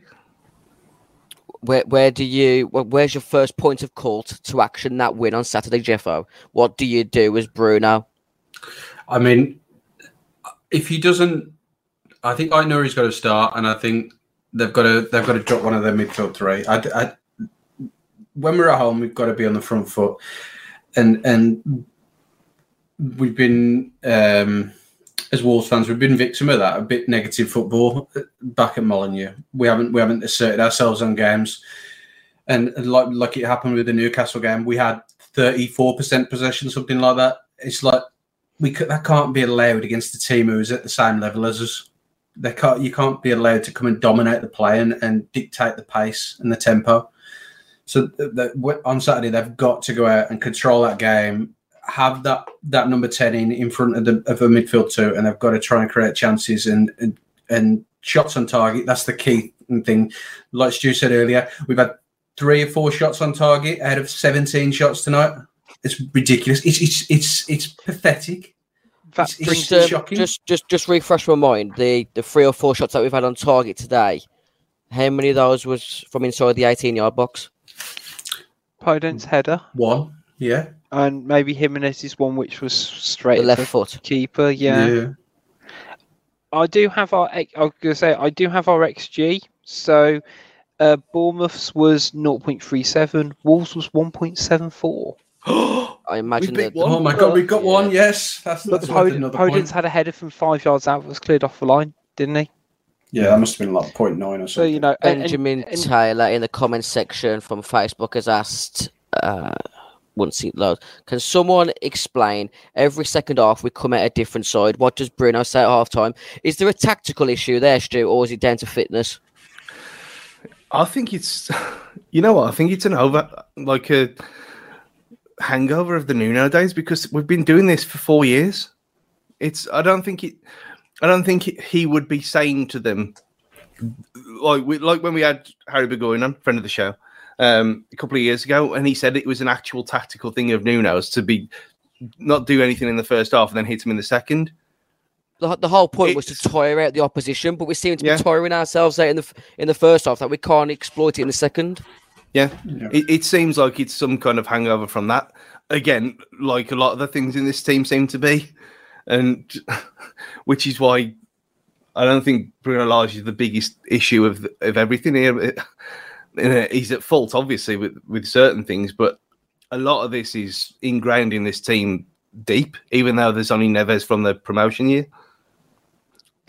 [SPEAKER 3] Where where do you? Where's your first point of call to, to action that win on Saturday, Jeffo? What do you do as Bruno?
[SPEAKER 5] I mean, if he doesn't, I think I know he's got to start, and I think they've got to they've got to drop one of their midfield three. I, I, when we're at home, we've got to be on the front foot, and and we've been um, as Wolves fans, we've been victim of that a bit negative football back at Molineux. We haven't we haven't asserted ourselves on games, and like like it happened with the Newcastle game, we had thirty four percent possession, something like that. It's like we that can't be allowed against a team who's at the same level as us. They can't. You can't be allowed to come and dominate the play and, and dictate the pace and the tempo. So on Saturday, they've got to go out and control that game, have that that number ten in in front of the of a midfield two, and they've got to try and create chances and and, and shots on target. That's the key thing. Like Stu said earlier, we've had three or four shots on target out of seventeen shots tonight. It's ridiculous. It's it's it's it's pathetic.
[SPEAKER 2] That
[SPEAKER 5] It's-
[SPEAKER 2] brings
[SPEAKER 5] it's
[SPEAKER 3] um,
[SPEAKER 5] shocking.
[SPEAKER 3] just just just refresh my mind. The the three or four shots that we've had on target today. How many of those was from inside the 18 yard box?
[SPEAKER 2] Podence header
[SPEAKER 5] One, yeah,
[SPEAKER 2] and maybe Jimenez's one, which was straight
[SPEAKER 3] The left
[SPEAKER 2] the
[SPEAKER 3] foot.
[SPEAKER 2] keeper. Yeah. I do have our. I was gonna say I do have our XG. So, uh, Bournemouth's was 0.37. Wolves was 1.74. [gasps]
[SPEAKER 3] I imagine
[SPEAKER 4] beat
[SPEAKER 3] that.
[SPEAKER 5] Oh my god, we've got
[SPEAKER 3] Yeah.
[SPEAKER 5] one. Yes, that's,
[SPEAKER 2] But
[SPEAKER 5] that's
[SPEAKER 2] Pod-
[SPEAKER 5] worth another
[SPEAKER 2] Podence
[SPEAKER 5] point.
[SPEAKER 2] had a header from five yards out. Was cleared off the line, didn't he?
[SPEAKER 5] Yeah, that must have been like 0.9 or something.
[SPEAKER 2] So you know, and- and-
[SPEAKER 3] Benjamin
[SPEAKER 2] and-
[SPEAKER 3] Taylor in the comment section from Facebook has asked, uh, wouldn't see it loud. Can someone explain every second half we come at a different side? What does Bruno say at half time? Is there a tactical issue there, Stu, or is it down to fitness?
[SPEAKER 4] I think it's, [laughs] you know what? I think it's an over, like a hangover of the Nuno days because we've been doing this for four years. It's, I don't think it, I don't think he- he would be saying to them, like we, like when we had Harry on, friend of the show, um, a couple of years ago, and he said it was an actual tactical thing of Nuno's to be not do anything in the first half and then hit him in the second.
[SPEAKER 3] The, the whole point was to tire out the opposition, but we seem to
[SPEAKER 4] Yeah.
[SPEAKER 3] be tiring ourselves out in the in the first half that we can't exploit it in the second.
[SPEAKER 4] Yeah,
[SPEAKER 5] Yeah.
[SPEAKER 4] It, it seems like it's some kind of hangover from that. Again, like a lot of the things in this team seem to be, and [laughs] which is why I don't think Bruno Lage is the biggest issue of the, of everything here. He's at fault, obviously, with with certain things, but a lot of this is ingrained in this team deep. Even though there's only Neves from the promotion year.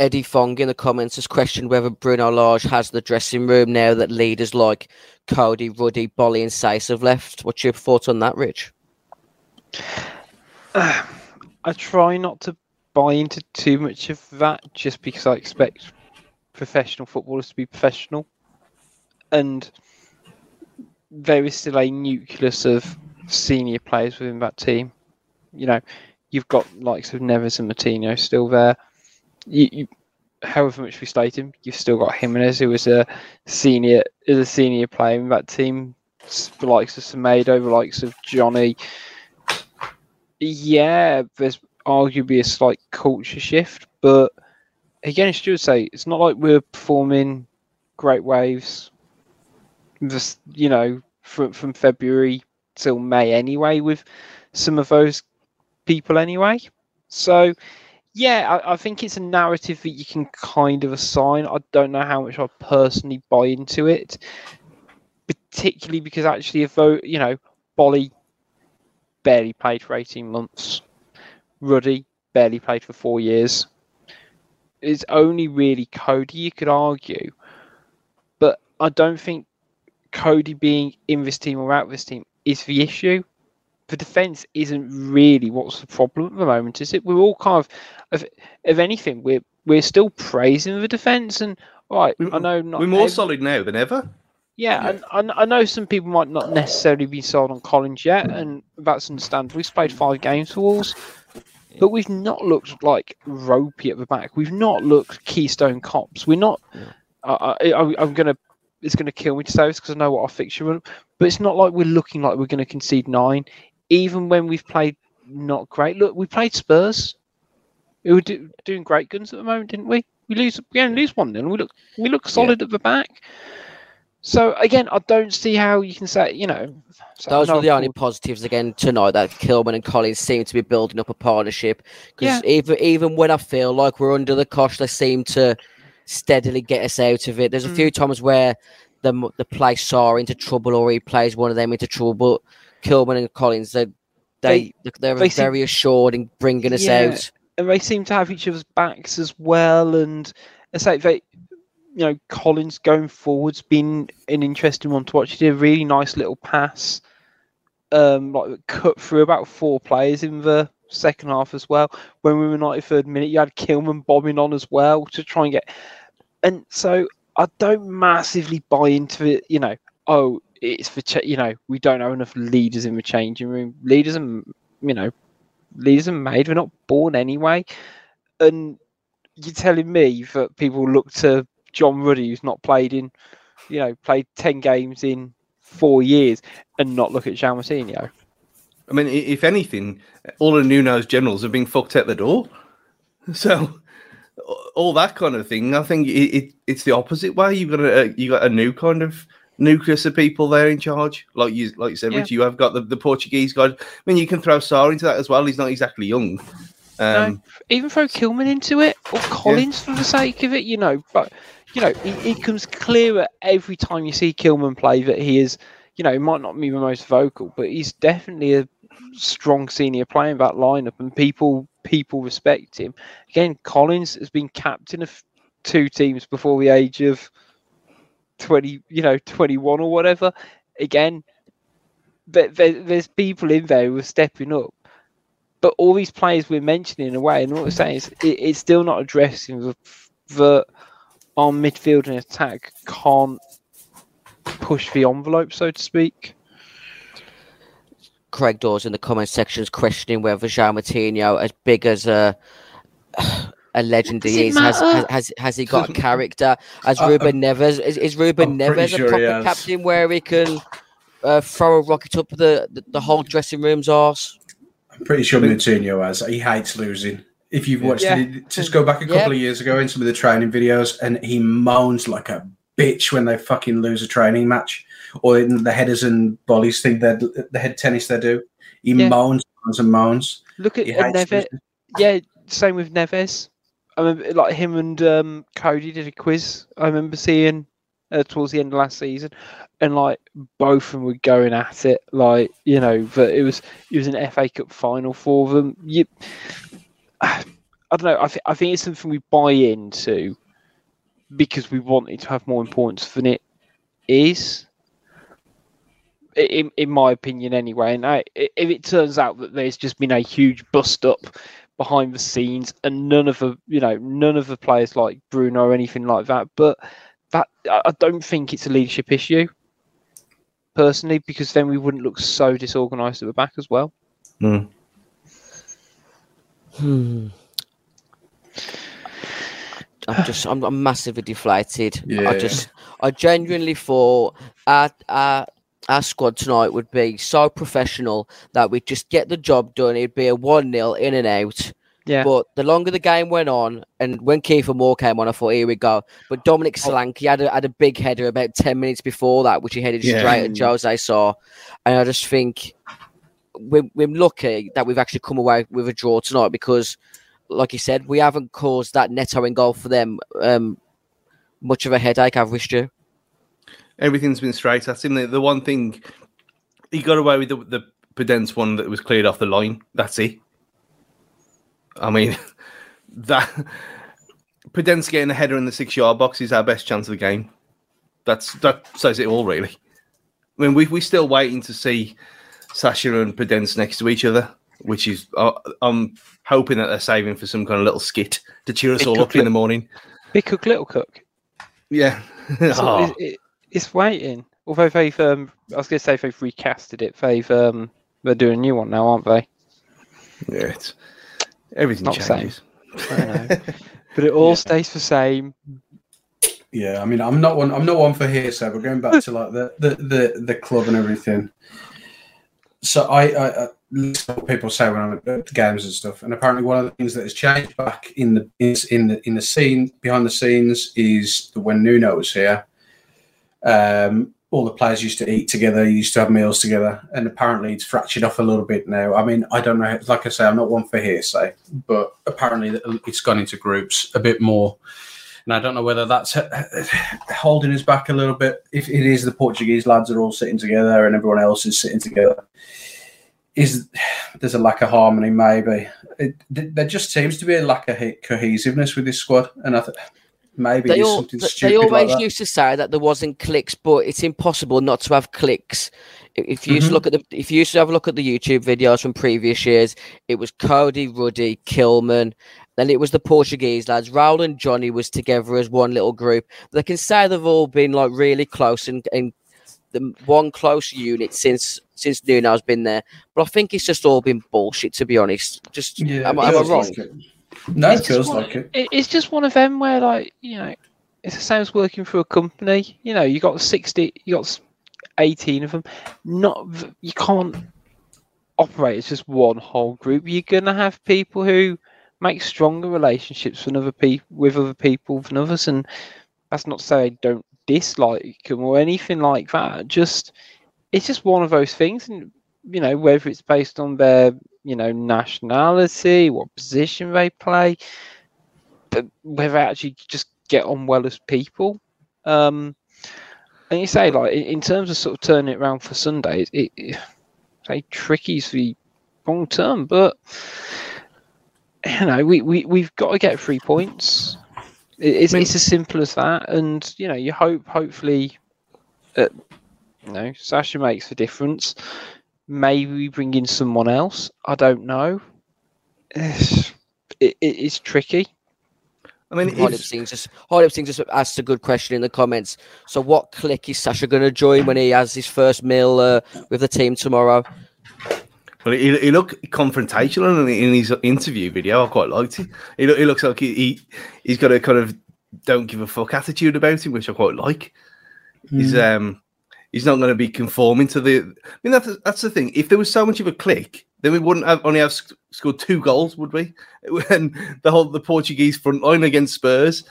[SPEAKER 3] Eddie Fong in the comments has questioned whether Bruno Lage has the dressing room now that leaders like Coady, Ruddy, Boly, and Saïss have left. What's your thoughts on that, Rich? [sighs]
[SPEAKER 2] I try not to buy into too much of that just because I expect professional footballers to be professional. And there is still a nucleus of senior players within that team. You know, you've got likes of Neves and Moutinho still there. You, you, however much we slate him, you've still got Jimenez, who is a senior, is a senior player in that team. The likes of Semedo, the likes of Johnny. Yeah, there's arguably a slight culture shift, but again, as Stuart say, it's not like we're performing great waves. Just you know, from from February till May anyway, with some of those people anyway. So yeah, I, I think it's a narrative that you can kind of assign. I don't know how much I personally buy into it, particularly because actually, if you know, Boly barely played for eighteen months. Ruddy barely played for four years. It's only really Coady you could argue, but I don't think Coady being in this team or out of this team is the issue. The defense isn't really what's the problem at the moment, is it? We're all kind of, if, if anything, we're we're still praising the defense, and right, I know not
[SPEAKER 4] We're more
[SPEAKER 2] ev-
[SPEAKER 4] solid now than ever.
[SPEAKER 2] yeah, and I, I know some people might not necessarily be sold on Collins yet, and that's understandable. We've played five games for Wolves, but we've not looked like ropey at the back. We've not looked Keystone cops. We're not. I, I, I- I'm gonna. It's gonna kill me to say this because I know what our fixture, will- but it's not like we're looking like we're gonna concede nine, even when we've played not great. Look, we played Spurs. We were do, doing great guns at the moment, didn't we? We lose. We only lose one, then we look. We look solid at the back. So again, I don't see how you can say, you know, so
[SPEAKER 3] Those were the only positives again tonight that Kilman and Collins seem to be building up a partnership. Because
[SPEAKER 2] Yeah.
[SPEAKER 3] even even when I feel like we're under the cosh, they seem to steadily get us out of it. There's a
[SPEAKER 2] Mm.
[SPEAKER 3] few times where the the play Sá into trouble or he plays one of them into trouble. Kilman and Collins, they they they, are
[SPEAKER 2] they seem-
[SPEAKER 3] very assured in bringing us
[SPEAKER 2] Yeah.
[SPEAKER 3] out.
[SPEAKER 2] and they seem to have each other's backs as well. And it's like they, you know, Collins going forward's been an interesting one to watch. He did a really nice little pass, um, like cut through about four players in the second half as well. When we were 93rd minute, you had Kilman bombing on as well to try and get. And so I don't massively buy into it. You know, oh, it's for you know we don't have enough leaders in the changing room. Leaders are you know leaders are made. We're not born anyway. And you're telling me that people look to John Ruddy, who's not played in, you know, played ten games in four years, and not look at João Moutinho.
[SPEAKER 4] I mean, if anything, all of Nuno's generals have been fucked at the door. [laughs] So all that kind of thing, I think it, it, it's the opposite way. You've got a you got uh, a new kind of nucleus of people there in charge, like you like you said,
[SPEAKER 2] Yeah.
[SPEAKER 4] Rich. You have got the, the Portuguese guy. I mean, you can throw Sá into that as well. He's not exactly young. Um,
[SPEAKER 2] no, even throw Kilman into it or Collins for the sake of it, you know. But you know, it, it comes clearer every time you see Kilman play that he is, you know, he might not be the most vocal, but he's definitely a strong senior player in that lineup, and people people respect him. Again, Collins has been captain of two teams before the age of twenty, you know, twenty one or whatever. Again, there, there's people in there who are stepping up but all these players we're mentioning in a way, and what we're saying is it, it's still not addressing the that our midfield and attack can't push the envelope, so to speak.
[SPEAKER 3] Craig Dawes in the comment section is questioning whether João Moutinho, as big as a a legend he is? has, has has has he got a character? As
[SPEAKER 5] I-
[SPEAKER 3] Ruben Neves is, is Ruben
[SPEAKER 5] I'm pretty
[SPEAKER 3] Neves a proper captain where he can uh, throw a rocket up the, the, the whole dressing room's arse?
[SPEAKER 5] I'm pretty sure Moutinho has. He hates losing. If you've watched
[SPEAKER 2] Yeah.
[SPEAKER 5] it, just go back a couple
[SPEAKER 3] Yeah.
[SPEAKER 5] of years ago in some of the training videos, and he moans like a bitch when they fucking lose a training match, or in the headers and volleys thing that the head tennis they do. He
[SPEAKER 2] Yeah.
[SPEAKER 5] moans, moans and moans.
[SPEAKER 2] Look at
[SPEAKER 5] He
[SPEAKER 2] uh, Neves. Yeah, same with Neves. I remember, like him and um, Coady did a quiz. I remember seeing uh, towards the end of last season, and like both of them were going at it. Like you know, but it was it was an FA Cup final for them. You, I don't know. I think I think it's something we buy into because we want it to have more importance than it is. In, in my opinion, anyway, and I, if it turns out that there's just been a huge bust up behind the scenes, and none of the, you know, none of the players like Bruno or anything like that, but that I I don't think it's a leadership issue, personally, because then we wouldn't look so disorganised at the back as well.
[SPEAKER 4] hmm.
[SPEAKER 3] Hmm. I'm just, I'm, I'm massively deflated. I just, I genuinely thought our, our, our squad tonight would be so professional that we'd just get the job done. It'd be a 1 0 in and out.
[SPEAKER 2] Yeah.
[SPEAKER 3] But the longer the game went on, and when Kiefer Moore came on, I thought, here we go. But Dominic
[SPEAKER 2] Oh.
[SPEAKER 3] Solanke had a, had a big header about 10 minutes before that, which he headed
[SPEAKER 4] Yeah.
[SPEAKER 3] straight at José Sá. And I just think we're, we're lucky that we've actually come away with a draw tonight because, like you said, we haven't caused that Neto in goal for them um, much of a headache, have we, Stu?
[SPEAKER 4] Everything's been straight at him. The, the one thing he got away with the, the Podence one that was cleared off the line. That's it. I mean, [laughs] that Podence getting a header in the six yard box is our best chance of the game. That's that says it all, really. I mean, we we're still waiting to see Sasha and Podence next to each other, which is uh, I'm hoping that they're saving for some kind of little skit to cheer us
[SPEAKER 2] Big
[SPEAKER 4] all up in the morning.
[SPEAKER 2] Big cook, little cook.
[SPEAKER 4] Yeah. [laughs] Oh.
[SPEAKER 2] it, it, it's waiting. Although they've, um, I was going to say they've recasted it. They've, um, they're doing a new one now, aren't they?
[SPEAKER 4] Yeah, it's everything
[SPEAKER 2] Not the same.
[SPEAKER 4] changes.
[SPEAKER 2] But it all [laughs]
[SPEAKER 5] Yeah.
[SPEAKER 2] stays the same.
[SPEAKER 5] Yeah, I mean, I'm not one. I'm not one for hearsay. We're going back to like the the the, the club and everything. So I, I, I listen to what people say when I'm at the games and stuff, and apparently one of the things that has changed back in the is in the in the scene behind the scenes is that when Nuno was here, um, all the players used to eat together, used to have meals together, and apparently it's fractured off a little bit now. I mean, I don't know. Like I say, I'm not one for hearsay, but apparently it's gone into groups a bit more and I don't know whether that's [sighs] holding us back a little bit. If it is the Portuguese lads are all sitting together and everyone else is sitting together, is [sighs] there's a lack of harmony? Maybe it, there just seems to be a lack of cohesiveness with this squad, and I think maybe
[SPEAKER 3] they,
[SPEAKER 5] all,
[SPEAKER 3] they always
[SPEAKER 5] like
[SPEAKER 3] used to say that there wasn't clicks, but it's impossible not to have clicks. If you mm-hmm. used to mm-hmm. look at the, if you used to have a look at the YouTube videos from previous years, it was Coady, Ruddy, Kilman, then it was the Portuguese lads. Raul and Johnny was together as one little group. They can say they've all been like really close and, and the one close unit since since Nuno's been there. But I think it's just all been bullshit to be honest. Just yeah, am, am I wrong?
[SPEAKER 5] No, it feels one, like it.
[SPEAKER 2] It's just one of them where like you know it's the same as working for a company. You know, you got sixty, you got eighteen of them. Not you can't operate as just one whole group. You're gonna have people who make stronger relationships with other people with other people than others, and that's not to say I don't dislike them or anything like that. Just it's just one of those things, and you know whether it's based on their you know nationality, what position they play, but whether actually just get on well as people. Um, and you say like in, terms of sort of turning it around for Sunday, it, it say tricky for the long term, but you know, we, we, we've got to get three points. It's, I mean, it's as simple as that. And, you know, you hope, hopefully, that, you know, Sasha makes a difference. Maybe we bring in someone else. I don't know. It's, it, it's tricky.
[SPEAKER 3] I mean, Hard Sings just Hard Sings just asked a good question in the comments. So, what click is Sasha going to join when he has his first meal uh, with the team tomorrow?
[SPEAKER 4] Well, he, he looked confrontational in, his interview video. I quite liked it. He, he looks like he, he he's got a kind of don't give a fuck attitude about him, which I quite like. Mm. He's hmm. um he's not going to be conforming to the. I mean, that's that's the thing. If there was so much of a click, then we wouldn't have only have sc- scored two goals, would we? [laughs] When the whole the Portuguese front line against Spurs,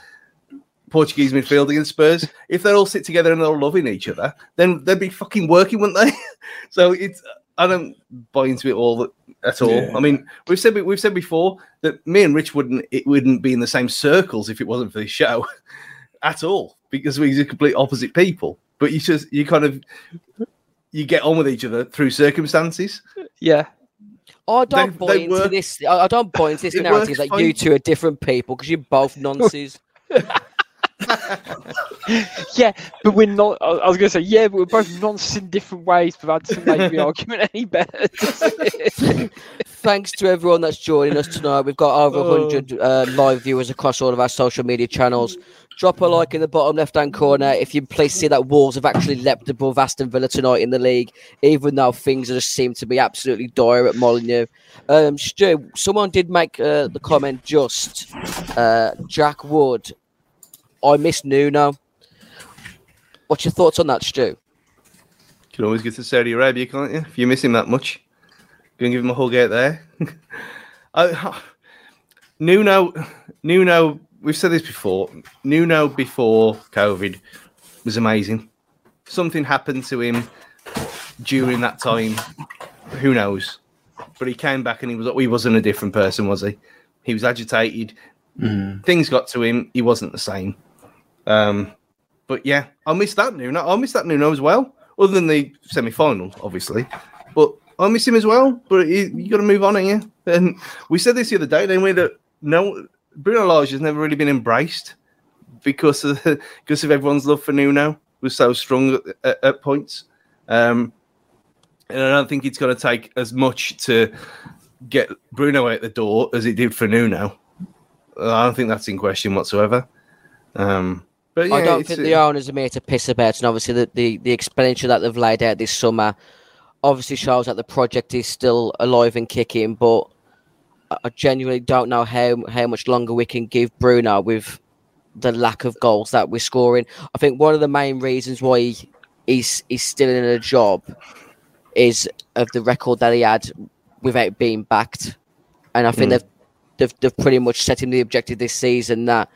[SPEAKER 4] Portuguese midfield against Spurs, if they all sit together and they're all loving each other, then they'd be fucking working, wouldn't they? [laughs] so it's I don't buy into it all at all. Yeah. I mean, we've said we've said before that me and Rich wouldn't it wouldn't be in the same circles if it wasn't for this show [laughs] at all because we're complete opposite people. But you just you kind of you get on with each other through circumstances.
[SPEAKER 2] Yeah.
[SPEAKER 3] Oh, I don't they, buy they into work. this. I don't buy into this narrative that fine. you two are different people because you're both nonsense. [laughs] [laughs]
[SPEAKER 2] yeah, but we're not. I was going to say, yeah, but we're both nonsense in different ways, but that doesn't make the argument [laughs] any better.
[SPEAKER 3] Thanks to everyone that's joining us tonight. We've got over 100 uh, live viewers across all of our social media channels. Drop a like in the bottom left hand corner if you please see that Wolves have actually leapt above Aston Villa tonight in the league, even though things just seem to be absolutely dire at Molineux. Um, Stu, someone did make uh, the comment just uh, Jack Wood I miss Nuno. What's your thoughts on that, Stu? You
[SPEAKER 4] can always get to Saudi Arabia, can't you? If you miss him that much, go and give him a hug out there. [laughs] I, Nuno, Nuno, we've said this before. Nuno before COVID was amazing. Something happened to him during that time. Who knows? But he came back and he was he wasn't a different person, was he? He was agitated. Mm. Things got to him. He wasn't the same. Um, but yeah, I'll miss that Nuno. I'll miss that Nuno as well, other than the semi final, obviously. But I'll miss him as well. But you, you got to move on here. And we said this the other day, didn't we? That no, Bruno Lage has never really been embraced because of [laughs] because of everyone's love for Nuno was so strong at, at, at points. Um, and I don't think it's going to take as much to get Bruno out the door as it did for Nuno. I don't think that's in question whatsoever. Um, but yeah,
[SPEAKER 3] I don't think the owners are made to piss about, and obviously the, the, the expenditure that they've laid out this summer obviously shows that the project is still alive and kicking. But I genuinely don't know how how much longer we can give Bruno with the lack of goals that we're scoring. I think one of the main reasons why he, he's he's still in a job is of the record that he had without being backed, and I think mm. they've, they've they've pretty much set him the objective this season that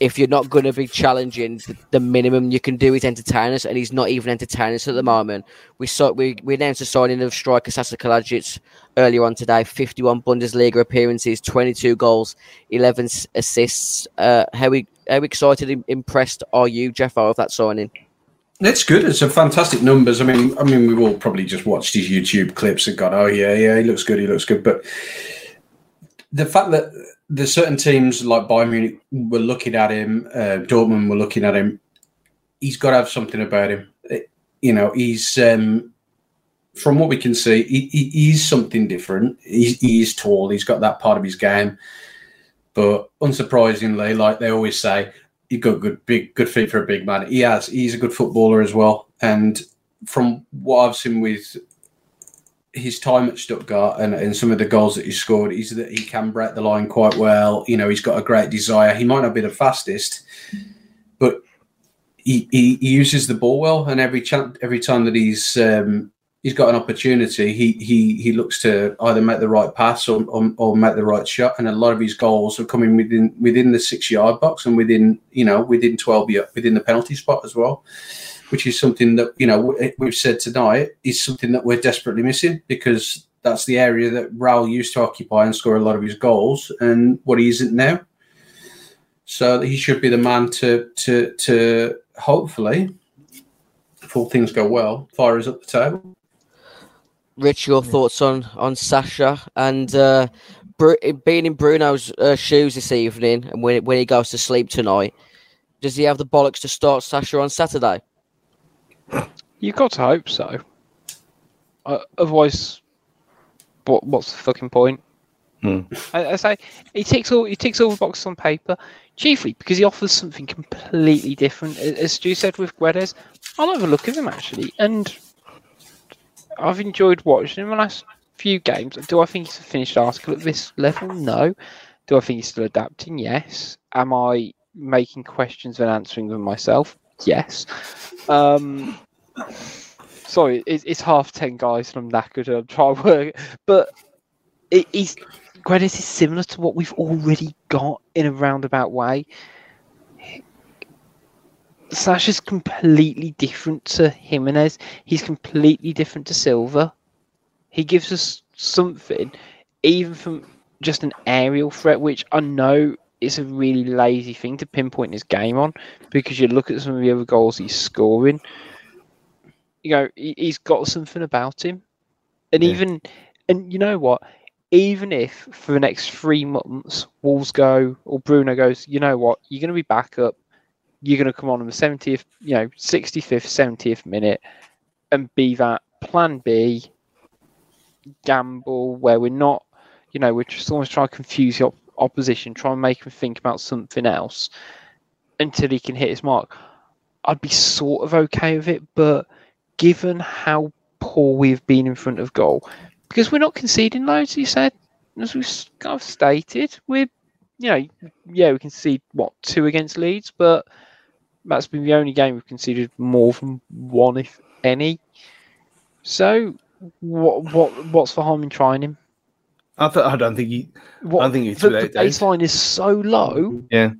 [SPEAKER 3] if you're not going to be challenging, the minimum you can do is entertain us, and he's not even entertaining us at the moment. We saw we we announced the signing of striker Sasa Kalajdzic earlier on today. 51 Bundesliga appearances, 22 goals, 11 assists. Uh, how we how excited, and impressed are you, Jeff, of that signing?
[SPEAKER 5] It's good. It's a fantastic numbers. I mean, I mean, we've all probably just watched his YouTube clips and gone, "Oh yeah, yeah, he looks good. He looks good." But the fact that there's certain teams like Bayern Munich were looking at him, uh, Dortmund were looking at him. He's got to have something about him. It- you know, he's um, from what we can see, he, he, he's something different. He's, he's tall. He's got that part of his game. But unsurprisingly, like they always say, he got good, big, good feet for a big man. He has. He's a good footballer as well. And from what I've seen with his time at Stuttgart and, and some of the goals that he scored, is that he can break the line quite well. You know, he's got a great desire. He might not be the fastest, but he, he, he uses the ball well. And every chance, every time that he's um, he's got an opportunity, he he he looks to either make the right pass or, or, or make the right shot. And a lot of his goals are coming within within the six yard box and within you know within twelve within the penalty spot as well which is something that you know we've said tonight is something that we're desperately missing because that's the area that Raul used to occupy and score a lot of his goals, and what he isn't now. So he should be the man to to to hopefully, if all things go well, fire us up the table.
[SPEAKER 3] Rich, your thoughts on on Sasha and uh, Bru- being in Bruno's uh, shoes this evening, and when when he goes to sleep tonight, does he have the bollocks to start Sasha on Saturday?
[SPEAKER 2] You got to hope so. Uh, otherwise, what what's the fucking point?
[SPEAKER 4] Hmm.
[SPEAKER 2] I, I say he ticks all he ticks all the boxes on paper, chiefly because he offers something completely different. As Stu said with Guedes, I'll have a look at him actually, and I've enjoyed watching him the last few games. Do I think he's a finished article at this level? No. Do I think he's still adapting? Yes. Am I making questions and answering them myself? Yes. Um, sorry, it's, it's half ten, guys, and I'm knackered. I'm trying to work, but it, he's Guedes is similar to what we've already got in a roundabout way. Sasha's completely different to Jimenez. He's completely different to Silva. He gives us something, even from just an aerial threat, which I know is a really lazy thing to pinpoint his game on, because you look at some of the other goals he's scoring. You know, he, he's got something about him, and
[SPEAKER 4] Yeah.
[SPEAKER 2] even, and you know what? Even if for the next three months Wolves go or Bruno goes, you know what? You're going to be back up. You're going to come on in the 70th, you know, 65th, 70th minute, and be that plan B gamble where we're not, you know, we're just almost trying to confuse the op- opposition, try and make him think about something else until he can hit his mark. I'd be sort of okay with it, but given how poor we've been in front of goal, because we're not conceding loads, you said, as we've kind of stated, we're, you know, yeah, we concede what two against Leeds, but that's been the only game we've conceded more than one, if any. So, what what what's the harm in trying him?
[SPEAKER 4] I, th- I don't think he.
[SPEAKER 2] What,
[SPEAKER 4] I think it's
[SPEAKER 2] the, the baseline is so low.
[SPEAKER 4] Yeah.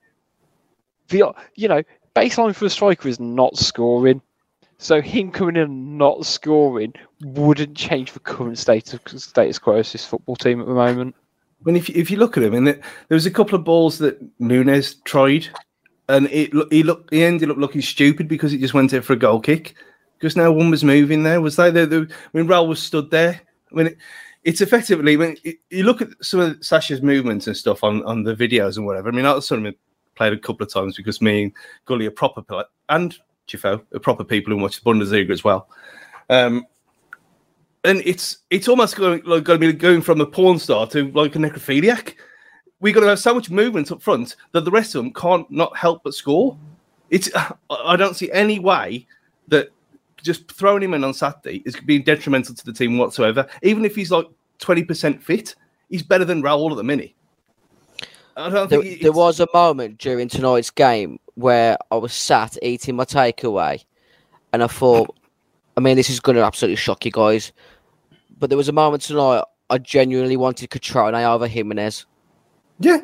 [SPEAKER 2] The you know baseline for a striker is not scoring. So him coming in and not scoring wouldn't change the current status status quo of this football team at the moment.
[SPEAKER 4] When if you, if you look at him, and there was a couple of balls that Nunes tried, and it he looked he ended up looking stupid because he just went in for a goal kick because no one was moving there. Was they? The, the, when Raul was stood there, I mean, it, it's effectively when you look at some of Sasha's movements and stuff on, on the videos and whatever. I mean, I've sort of played a couple of times because me and Gully are proper and Jeffo are proper people who watch the Bundesliga as well. Um, and it's it's almost going like going to be going from a porn star to like a necrophiliac. We're going to have so much movement up front that the rest of them can't not help but score. It's [sighs] I don't see any way that just throwing him in on Saturday is being detrimental to the team whatsoever. Even if he's like twenty percent fit, he's better than Raul at the minute. I don't
[SPEAKER 3] There,
[SPEAKER 4] think
[SPEAKER 3] there was a moment during tonight's game where I was sat eating my takeaway, and I thought, I mean, this is going to absolutely shock you guys, but there was a moment tonight I genuinely wanted Cutrone over Jimenez.
[SPEAKER 4] yeah.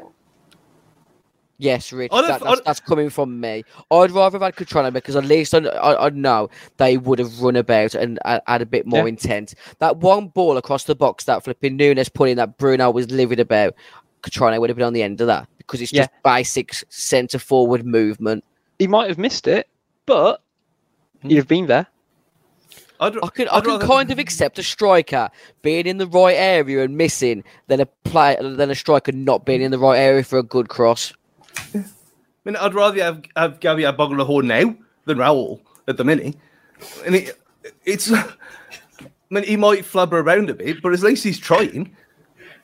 [SPEAKER 3] Yes, Rich, that,
[SPEAKER 4] I
[SPEAKER 3] that's, that's coming from me. I'd rather have had Cutrone because at least I, I, I know they would have run about and uh, had a bit more
[SPEAKER 2] Yeah.
[SPEAKER 3] intent. That one ball across the box that flipping Nunes put in that Bruno was livid about. Cutrone would have been on the end of that because it's just basic centre forward movement.
[SPEAKER 2] He might have missed it, but he'd have been there.
[SPEAKER 4] I'd,
[SPEAKER 3] I can I
[SPEAKER 4] I'd
[SPEAKER 3] can
[SPEAKER 4] rather-
[SPEAKER 3] kind of accept a striker being in the right area and missing than a play than a striker not being in the right area for a good cross.
[SPEAKER 4] I mean, I'd rather have, have Gabby Agbonlahor now than Raoul at the minute. And it, it's, [laughs] I mean, he might flubber around a bit, but at least he's trying.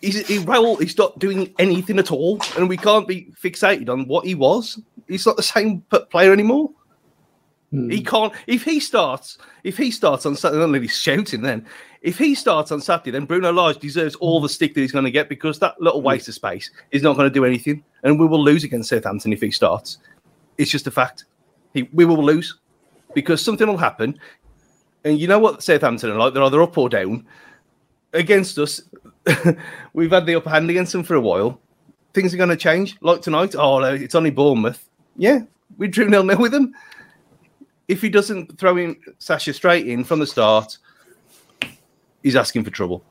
[SPEAKER 4] He's, he, Raoul, he's not doing anything at all, and we can't be fixated on what he was. He's not the same player anymore. Hmm. He can't. If he starts, if he starts on Saturday, he's shouting. Then, if he starts on Saturday, then Bruno Lage deserves all the stick that he's going to get because that little waste of space is not going to do anything, and we will lose against Southampton if he starts. It's just a fact. He, we will lose because something will happen, and you know what Southampton are like. They're either up or down. Against us, [laughs] we've had the upper hand against them for a while. Things are going to change. Like tonight, oh, no, it's only Bournemouth. Yeah, we drew nil nil with them if he doesn't throw in Sasha straight in from the start, he's asking for trouble.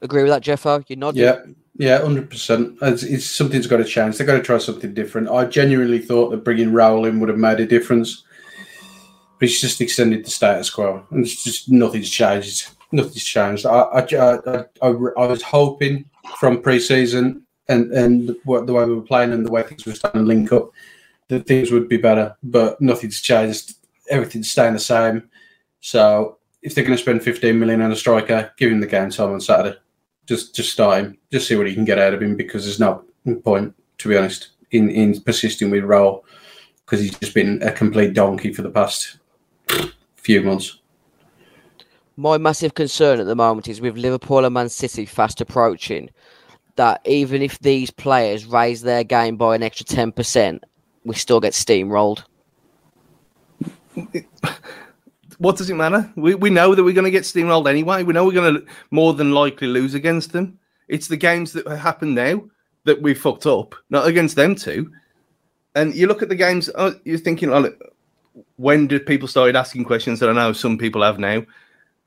[SPEAKER 3] Agree with that, Jeffo? You're nodding.
[SPEAKER 5] Yeah, yeah, hundred percent. It's, it's something's got to change. They've got to try something different. I genuinely thought that bringing Raoul in would have made a difference, but it's just extended the status quo, and it's just nothing's changed. Nothing's changed. I, I, I, I, I was hoping from pre-season and and what the way we were playing and the way things were starting to link up that things would be better, but nothing's changed. Everything's staying the same. So if they're going to spend 15 million on a striker, give him the game time on Saturday just just start him, just see what he can get out of him because there's no point, to be honest, in in persisting with Raul because he's just been a complete donkey for the past few months.
[SPEAKER 3] My massive concern at the moment is with Liverpool and Man City fast approaching, that even if these players raise their game by an extra 10%, we still get steamrolled. [laughs]
[SPEAKER 4] What does it matter? We, we know that we're going to get steamrolled anyway. We know we're going to more than likely lose against them. It's the games that happen now that we fucked up, not against them two. And you look at the games, oh, you're thinking, oh, when did people start asking questions that I know some people have now?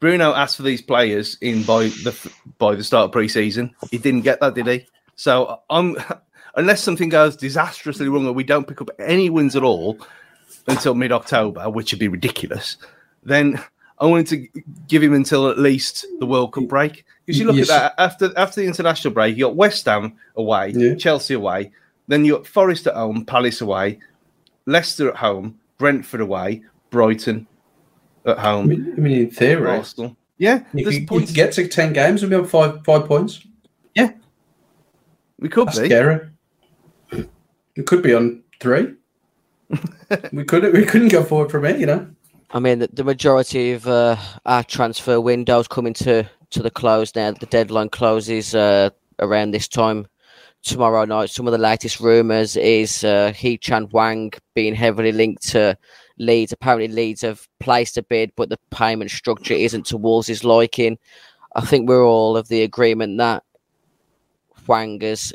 [SPEAKER 4] Bruno asked for these players in by the by the start of pre-season. He didn't get that, did he? So I'm [laughs] unless something goes disastrously wrong and we don't pick up any wins at all until mid-October, which would be ridiculous, then I wanted to give him until at least the World Cup break. Because you look
[SPEAKER 5] Yes.
[SPEAKER 4] at that after after the international break, you got West Ham away,
[SPEAKER 5] Yeah.
[SPEAKER 4] Chelsea away, then you got Forest at home, Palace away, Leicester at home, Brentford away, Brighton at
[SPEAKER 5] I
[SPEAKER 4] home,
[SPEAKER 5] mean, I mean in theory,
[SPEAKER 4] Arsenal. Yeah,
[SPEAKER 5] if
[SPEAKER 4] there's
[SPEAKER 5] you, you
[SPEAKER 4] points.
[SPEAKER 5] could get to ten games we'll be on five five points.
[SPEAKER 4] Yeah, we could
[SPEAKER 5] That's
[SPEAKER 4] be.
[SPEAKER 5] scary. We could be on three. [laughs] we couldn't. we couldn't go forward from it, you know.
[SPEAKER 3] I mean, the, the majority of uh, our transfer windows coming to, to the close now. The deadline closes uh, around this time tomorrow night. Some of the latest rumours is uh, Hee-chan Hwang being heavily linked to Leeds. Apparently, Leeds have placed a bid, but the payment structure isn't to Wolves' liking. I think we're all of the agreement that Wang has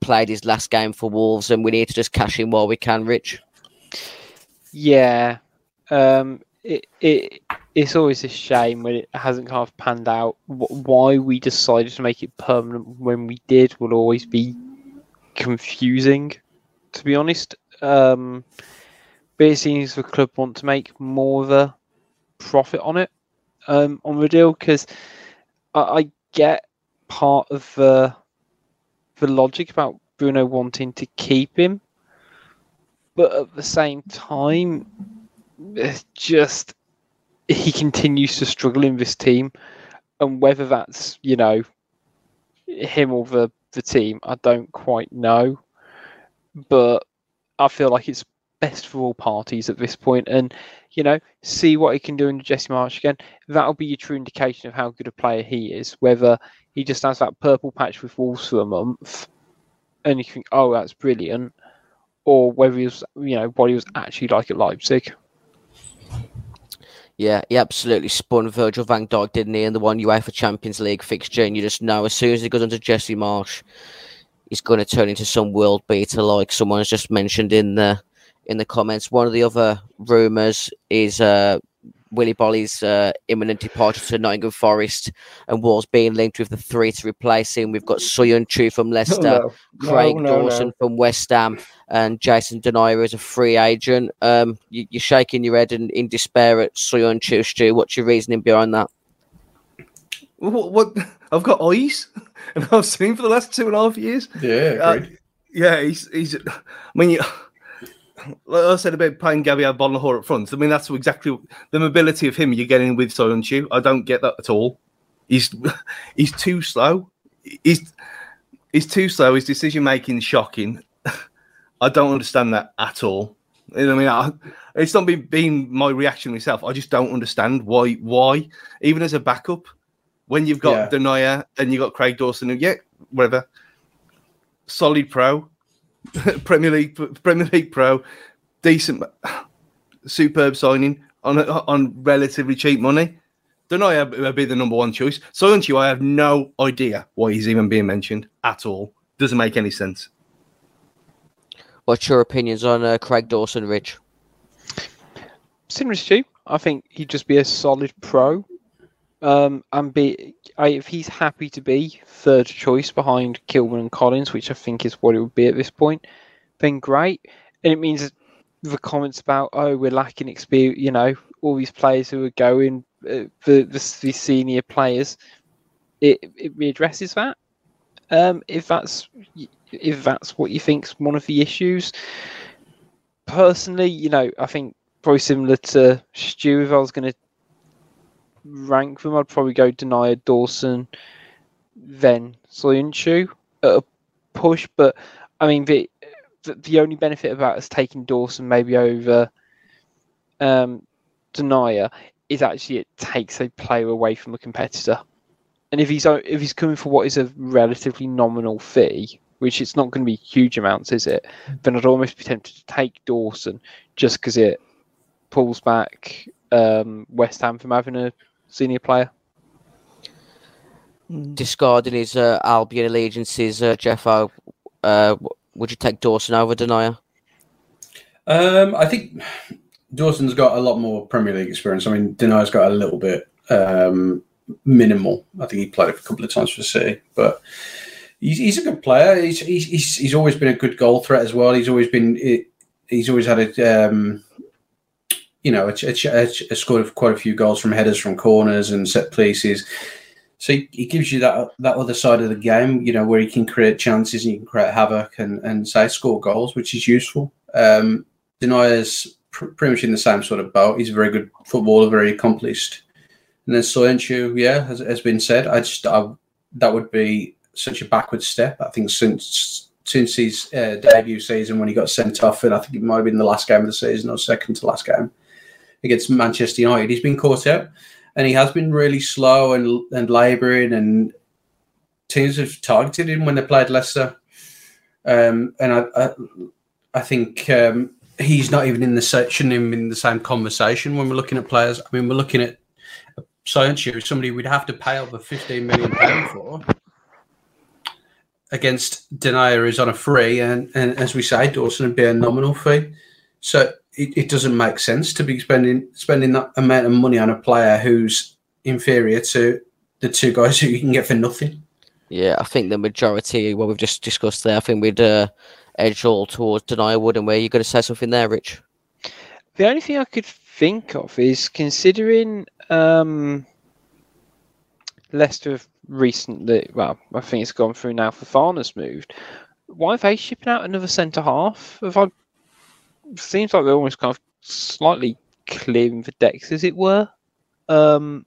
[SPEAKER 3] played his last game for Wolves, and we need to just cash in while we can. Rich.
[SPEAKER 2] Yeah, um, it, it it's always a shame when it hasn't kind of panned out. Why we decided to make it permanent when we did will always be confusing, to be honest. Um, but it seems the club want to make more of a profit on it, um, on the deal, because I, I get part of the the logic about Bruno wanting to keep him but at the same time, it's just he continues to struggle in this team, and whether that's you know him or the the team, I don't quite know. But I feel like it's best for all parties at this point, and you know, see what he can do in Jesse Marsch again. That'll be your true indication of how good a player he is. Whether he just has that purple patch with Wolves for a month, and you think, oh, that's brilliant or whether he was, you know, what he was actually like at Leipzig.
[SPEAKER 3] Yeah, he absolutely spun Virgil van Dijk, didn't he, in the one UEFA Champions League fixture? And you just know as soon as he goes under Jesse Marsch, he's going to turn into some world beater, like someone has just mentioned in the in the comments. One of the other rumours is uh, Willy Boly's uh, imminent departure to Nottingham Forest and Wolves being linked with the three to replace him. We've got Soyuncu from Leicester,
[SPEAKER 4] no. No,
[SPEAKER 3] Craig
[SPEAKER 4] no,
[SPEAKER 3] Dawson
[SPEAKER 4] no.
[SPEAKER 3] from West Ham, and Jason Denayer as a free agent. Um, you, you're shaking your head in, in despair at Soyuncu, Stu. What's your reasoning behind that?
[SPEAKER 4] What, what? [laughs] I've got eyes, [laughs] and I've seen him for the last two and a half years.
[SPEAKER 5] Yeah,
[SPEAKER 4] Uh. Yeah, he's he's. I mean, you, like I said about playing Gabriel Bonlahor up front. I mean, that's exactly the mobility of him you're getting with Soyuncu. I don't get that at all. He's [laughs] he's too slow. He's he's too slow. His decision making is shocking. [laughs] I don't understand that at all. I mean, I, it's not been, been my reaction myself. I just don't understand why. Why, even as a backup, when you've got
[SPEAKER 5] Yeah.
[SPEAKER 4] Denayer and you've got Craig Dawson, who, yeah, whatever, solid pro, [laughs] Premier League, Premier League pro, decent, superb signing on on relatively cheap money. Denayer would be the number one choice. Soyuncu, I have no idea why he's even being mentioned at all. Doesn't make any sense.
[SPEAKER 3] What's your opinions on uh, Craig Dawson, Rich?
[SPEAKER 2] Similar to you, I think he'd just be a solid pro. Um, and be I, if he's happy to be third choice behind Kilman and Collins, which I think is what it would be at this point, then great. And it means the comments about oh we're lacking experience, you know, all these players who are going, uh, the, the the senior players, it it readdresses that. Um, if that's if that's what you think's one of the issues. Personally, you know, I think probably similar to Stu. If I was going to rank them, I'd probably go Denayer, Dawson, then Soyuncu at a push. But I mean, the, the the only benefit about us taking Dawson maybe over um, Denayer is actually it takes a player away from a competitor. And if he's if he's coming for what is a relatively nominal fee, which it's not going to be huge amounts, is it? Then I'd almost be tempted to take Dawson just because it pulls back um, West Ham from having a senior player.
[SPEAKER 3] Discarding his uh, Albion allegiances, uh, Jeffo, uh, would you take Dawson over Denayer?
[SPEAKER 5] Um, I think Dawson's got a lot more Premier League experience. I mean, Denayer's got a little bit um, minimal. I think he played a couple of times for City, but he's, he's a good player. He's, he's he's he's always been a good goal threat as well. He's always been he's always had a um, you know a, a, a scored quite a few goals from headers from corners and set pieces. So he, he gives you that that other side of the game, you know, where he can create chances and you can create havoc and and say score goals, which is useful. Um, Denayer's pr- pretty much in the same sort of boat. He's a very good footballer, very accomplished. And then Soyuncu, yeah, has, has been said. I just I, that would be such a backward step. I think since since his uh, debut season when he got sent off, and I think it might have been the last game of the season or second to last game against Manchester United, he's been caught out, and he has been really slow and and labouring, and teams have targeted him when they played Leicester. Um, and I, I, I think um, he's not even in the section, in the same conversation when we're looking at players. I mean, we're looking at Science here, somebody we'd have to pay over fifteen million pound for against Denayer is on a free, and, and as we say, Dawson would be a nominal fee. So it, it doesn't make sense to be spending spending that amount of money on a player who's inferior to the two guys [laughs] who you can get for nothing.
[SPEAKER 3] Yeah, I think the majority, what we've just discussed there, I think we'd uh, edge all towards Denayer, wouldn't we? You're going to say something there, Rich?
[SPEAKER 2] The only thing I could think of is considering um, Leicester have recently, well, I think it's gone through now. Fofana's moved. Why are they shipping out another centre half? Have I, seems like they're almost kind of slightly clearing the decks, as it were. Um,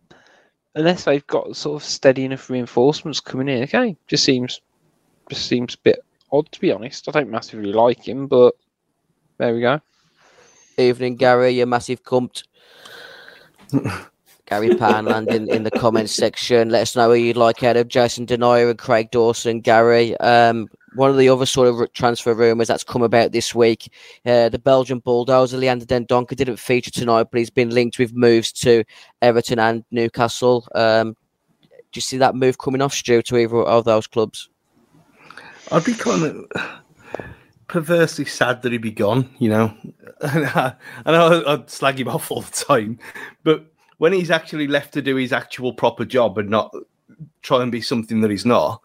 [SPEAKER 2] unless they've got sort of steady enough reinforcements coming in. Okay, just seems just seems a bit odd to be honest. I don't massively like him, but there we go.
[SPEAKER 3] Evening, Gary, you massive cunt. [laughs] Gary Panland in, in the comments section. Let us know who you'd like out of Jason Denayer and Craig Dawson. Gary, um, one of the other sort of transfer rumours that's come about this week, uh, the Belgian bulldozer Leander Dendoncker didn't feature tonight, but he's been linked with moves to Everton and Newcastle. Um, do you see that move coming off, Stu, to either of those clubs?
[SPEAKER 4] I'd be kind of perversely sad that he'd be gone, you know. [laughs] And I, I know I'd slag him off all the time, but when he's actually left to do his actual proper job and not try and be something that he's not,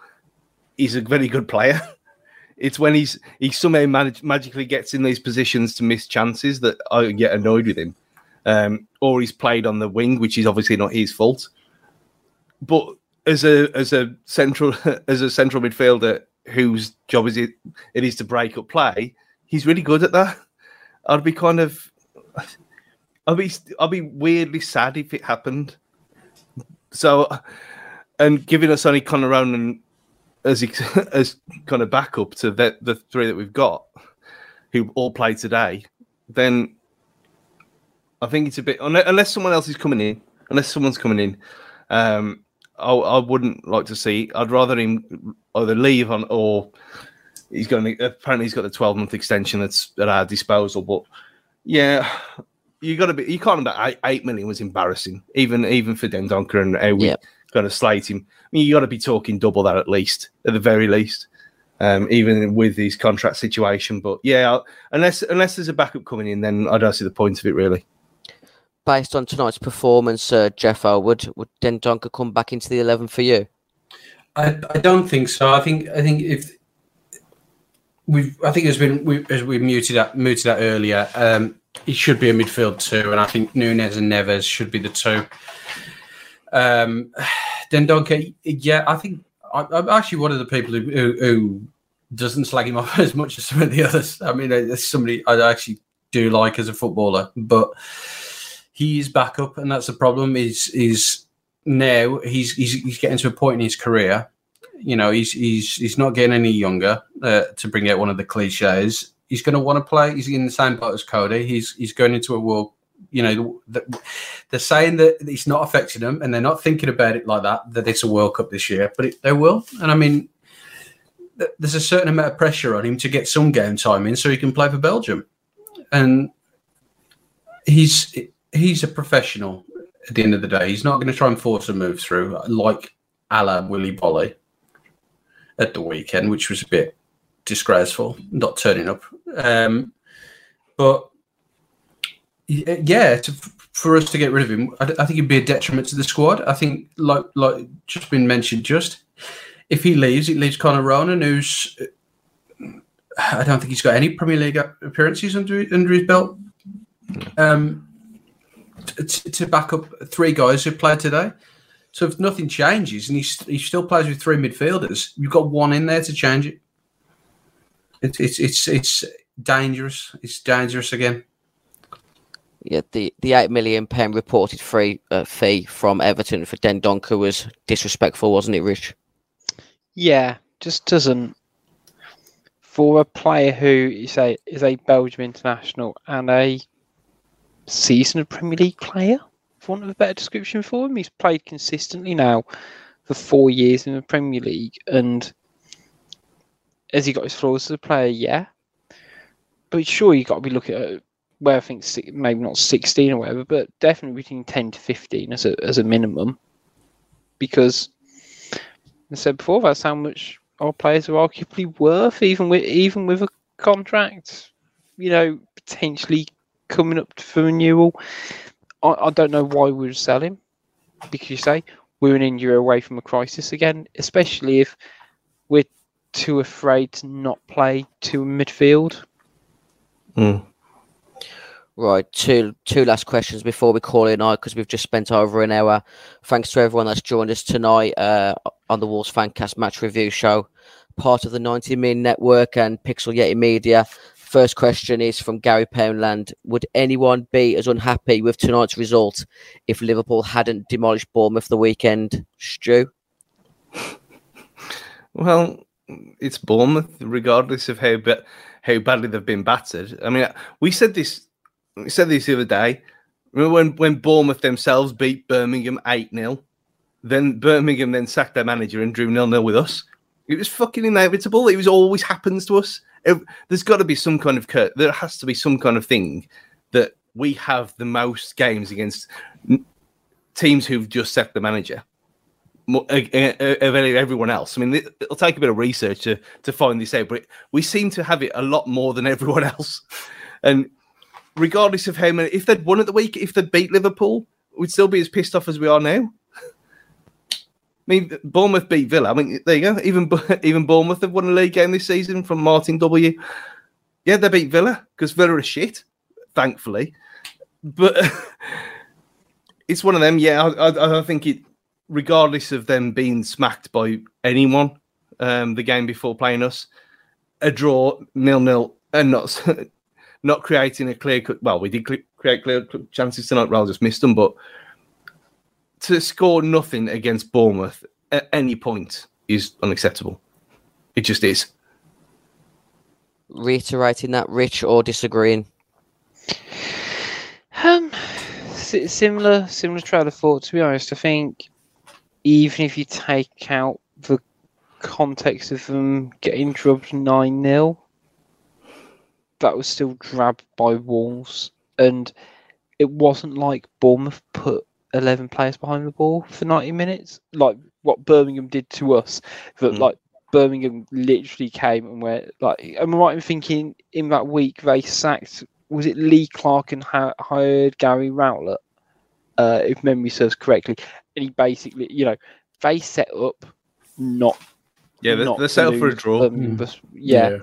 [SPEAKER 4] he's a very good player. [laughs] It's when he's he somehow magically gets in these positions to miss chances that I get annoyed with him. Um, or he's played on the wing, which is obviously not his fault. But as a as a central [laughs] as a central midfielder whose job is it it is to break up play, he's really good at that. I'd be kind of I'd be I'd be weirdly sad if it happened. So and giving us only Connor Ronan as [laughs] as kind of backup to the the three that we've got, who all play today, then I think it's a bit unless someone else is coming in, unless someone's coming in. Um, I, I wouldn't like to see. I'd rather him either leave on or he's going to apparently he's got the 12 month extension that's at our disposal. But yeah, you got to be. You can't. About eight, eight million was embarrassing, even even for Dendoncker and how we yep. Kind to slate him. I mean, you got to be talking double that at least, at the very least, um, even with his contract situation. But yeah, unless unless there's a backup coming in, then I don't see the point of it really.
[SPEAKER 3] Based on tonight's performance, uh, Jeffo, would would Dendoncker come back into the eleven for you?
[SPEAKER 5] I, I don't think so. I think I think if we've I think it's been we, as we muted that muted that earlier. Um, he should be a midfield two, and I think Nunes and Neves should be the two. Um, [sighs] Dendoncker, yeah, I think I, am actually one of the people who, who, who, doesn't slag him [laughs] off as much as some of the others. I mean, it's somebody I actually do like as a footballer, but he's back up, and that's the problem. Is is now he's, he's he's getting to a point in his career. You know, he's he's he's not getting any younger. Uh, to bring out one of the cliches, he's going to want to play. He's in the same boat as Coady. He's he's going into a world. You know, the, they're saying that it's not affecting them, and they're not thinking about it like that. That it's a World Cup this year, but it, they will. And I mean, th- there's a certain amount of pressure on him to get some game time in, so he can play for Belgium. And he's he's a professional. At the end of the day, he's not going to try and force a move through like a la Willy Boly at the weekend, which was a bit disgraceful, not turning up. Um, but yeah, to, for us to get rid of him, I, I, think it'd be a detriment to the squad. I think, like like just been mentioned, just if he leaves, it leaves Conor Ronan, who's I don't think he's got any Premier League appearances under under his belt. Um, to, to back up three guys who played today. So if nothing changes and he, he still plays with three midfielders, you've got one in there to change it. It's it's it's it's dangerous. It's dangerous again.
[SPEAKER 3] Yeah, the, the eight million pound reported free uh, fee from Everton for Dendoncker was disrespectful, wasn't it, Rich?
[SPEAKER 2] Yeah, just doesn't. For a player who you say is a Belgium international and a seasoned Premier League player, for want of a better description for him, he's played consistently now for four years in the Premier League, and has he got his flaws as a player? Yeah. But sure, you got to be looking at where I think maybe not 16 or whatever, but definitely between 10 to 15 as a, as a minimum. Because I said before, that's how much our players are arguably worth, even with even with a contract, you know, potentially coming up for renewal. I, I don't know why we would sell him because you say we're an injury away from a crisis again, especially if we're too afraid to not play to midfield.
[SPEAKER 4] Mm.
[SPEAKER 3] Right, two two last questions before we call it night because we've just spent over an hour. Thanks to everyone that's joined us tonight uh, on the Wolves Fancast Match Review Show, part of the 90 Min Network and Pixel Yeti Media. First question is from Gary Poundland. Would anyone be as unhappy with tonight's result if Liverpool hadn't demolished Bournemouth the weekend? Stu?
[SPEAKER 4] Well, it's Bournemouth, regardless of how ba- how badly they've been battered. I mean, we said this we said this the other day. Remember when when Bournemouth themselves beat Birmingham eight 0 then Birmingham then sacked their manager and drew nil nil with us. It was fucking inevitable. It was always happens to us. It, there's got to be some kind of cur- there has to be some kind of thing that we have the most games against teams who've just sacked the manager of everyone else. I mean, it'll take a bit of research to, to find this out, but we seem to have it a lot more than [laughs] everyone else. And regardless of how many, if they'd won at the week, if they'd beat Liverpool, we'd still be as pissed off as we are now. I mean, Bournemouth beat Villa. I mean, there you go. Even [laughs] even Bournemouth have won a league game this season from Martin W. Yeah, they beat Villa because Villa are shit, thankfully. But [laughs] it's one of them. Yeah, I, I, I, think it, regardless of them being smacked by anyone, um, the game before playing us, a draw nil nil and not [laughs] not creating a clear cut. Well, we did create clear chances tonight. Raul just missed them, but to score nothing against Bournemouth at any point is unacceptable. It just is.
[SPEAKER 3] Reiterating that, Rich, or disagreeing?
[SPEAKER 2] Um, similar, similar trail of thought. To be honest, I think even if you take out the context of them getting drubbed nine 0 that was still drabbed by Wolves, and it wasn't like Bournemouth put eleven players behind the ball for ninety minutes, like what Birmingham did to us. But mm. like Birmingham literally came and went like I'm right in thinking in that week they sacked was it Lee Clark and hired Gary Rowett, uh, if memory serves correctly, and he basically you know they set up not
[SPEAKER 4] yeah they're, they're set up for a draw.
[SPEAKER 2] Mm. But, yeah. yeah,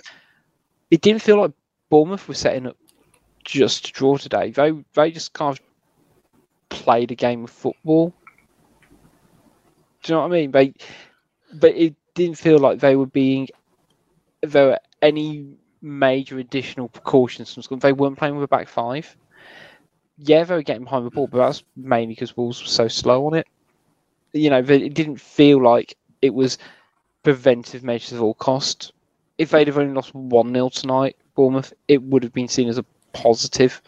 [SPEAKER 2] it didn't feel like Bournemouth were setting up just to draw today. They they just kind of played a game of football. Do you know what I mean? They, but it didn't feel like they were being there were any major additional precautions from school. They weren't playing with a back five. Yeah, they were getting behind the ball, but that's mainly because Wolves were so slow on it. You know, it didn't feel like it was preventive measures at all cost. If they'd have only lost one 0 tonight, Bournemouth, it would have been seen as a positive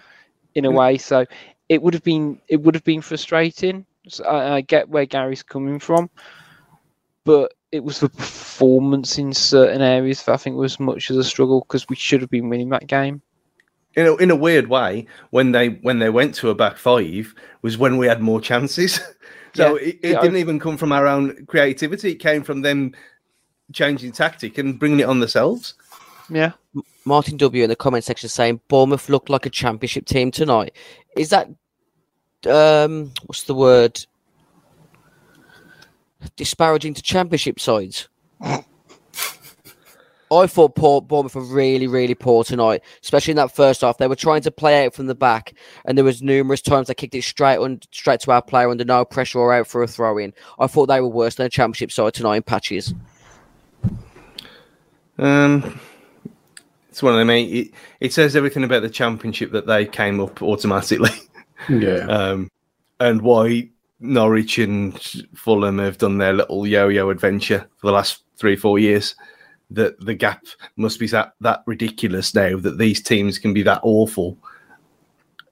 [SPEAKER 2] in a mm. way. So it would have been it would have been frustrating. So I, I get where Gary's coming from, but it was the performance in certain areas that I think was much as a struggle because we should have been winning that game.
[SPEAKER 4] In a, in a weird way, when they when they went to a back five was when we had more chances. [laughs] so yeah. it, it yeah, didn't I... even come from our own creativity; it came from them changing tactic and bringing it on themselves.
[SPEAKER 2] Yeah.
[SPEAKER 3] Martin W in the comment section saying Bournemouth looked like a championship team tonight. Is that um what's the word? Disparaging to championship sides. I thought Port Bournemouth were really, really poor tonight, especially in that first half. They were trying to play out from the back, and there was numerous times they kicked it straight on straight to our player under no pressure or out for a throw in. I thought they were worse than a championship side tonight in patches.
[SPEAKER 4] Um, it's one of them. It, it says everything about the championship that they came up automatically. [laughs]
[SPEAKER 5] Yeah.
[SPEAKER 4] Um, and why Norwich and Fulham have done their little yo-yo adventure for the last three, four years. That the gap must be that that ridiculous now that these teams can be that awful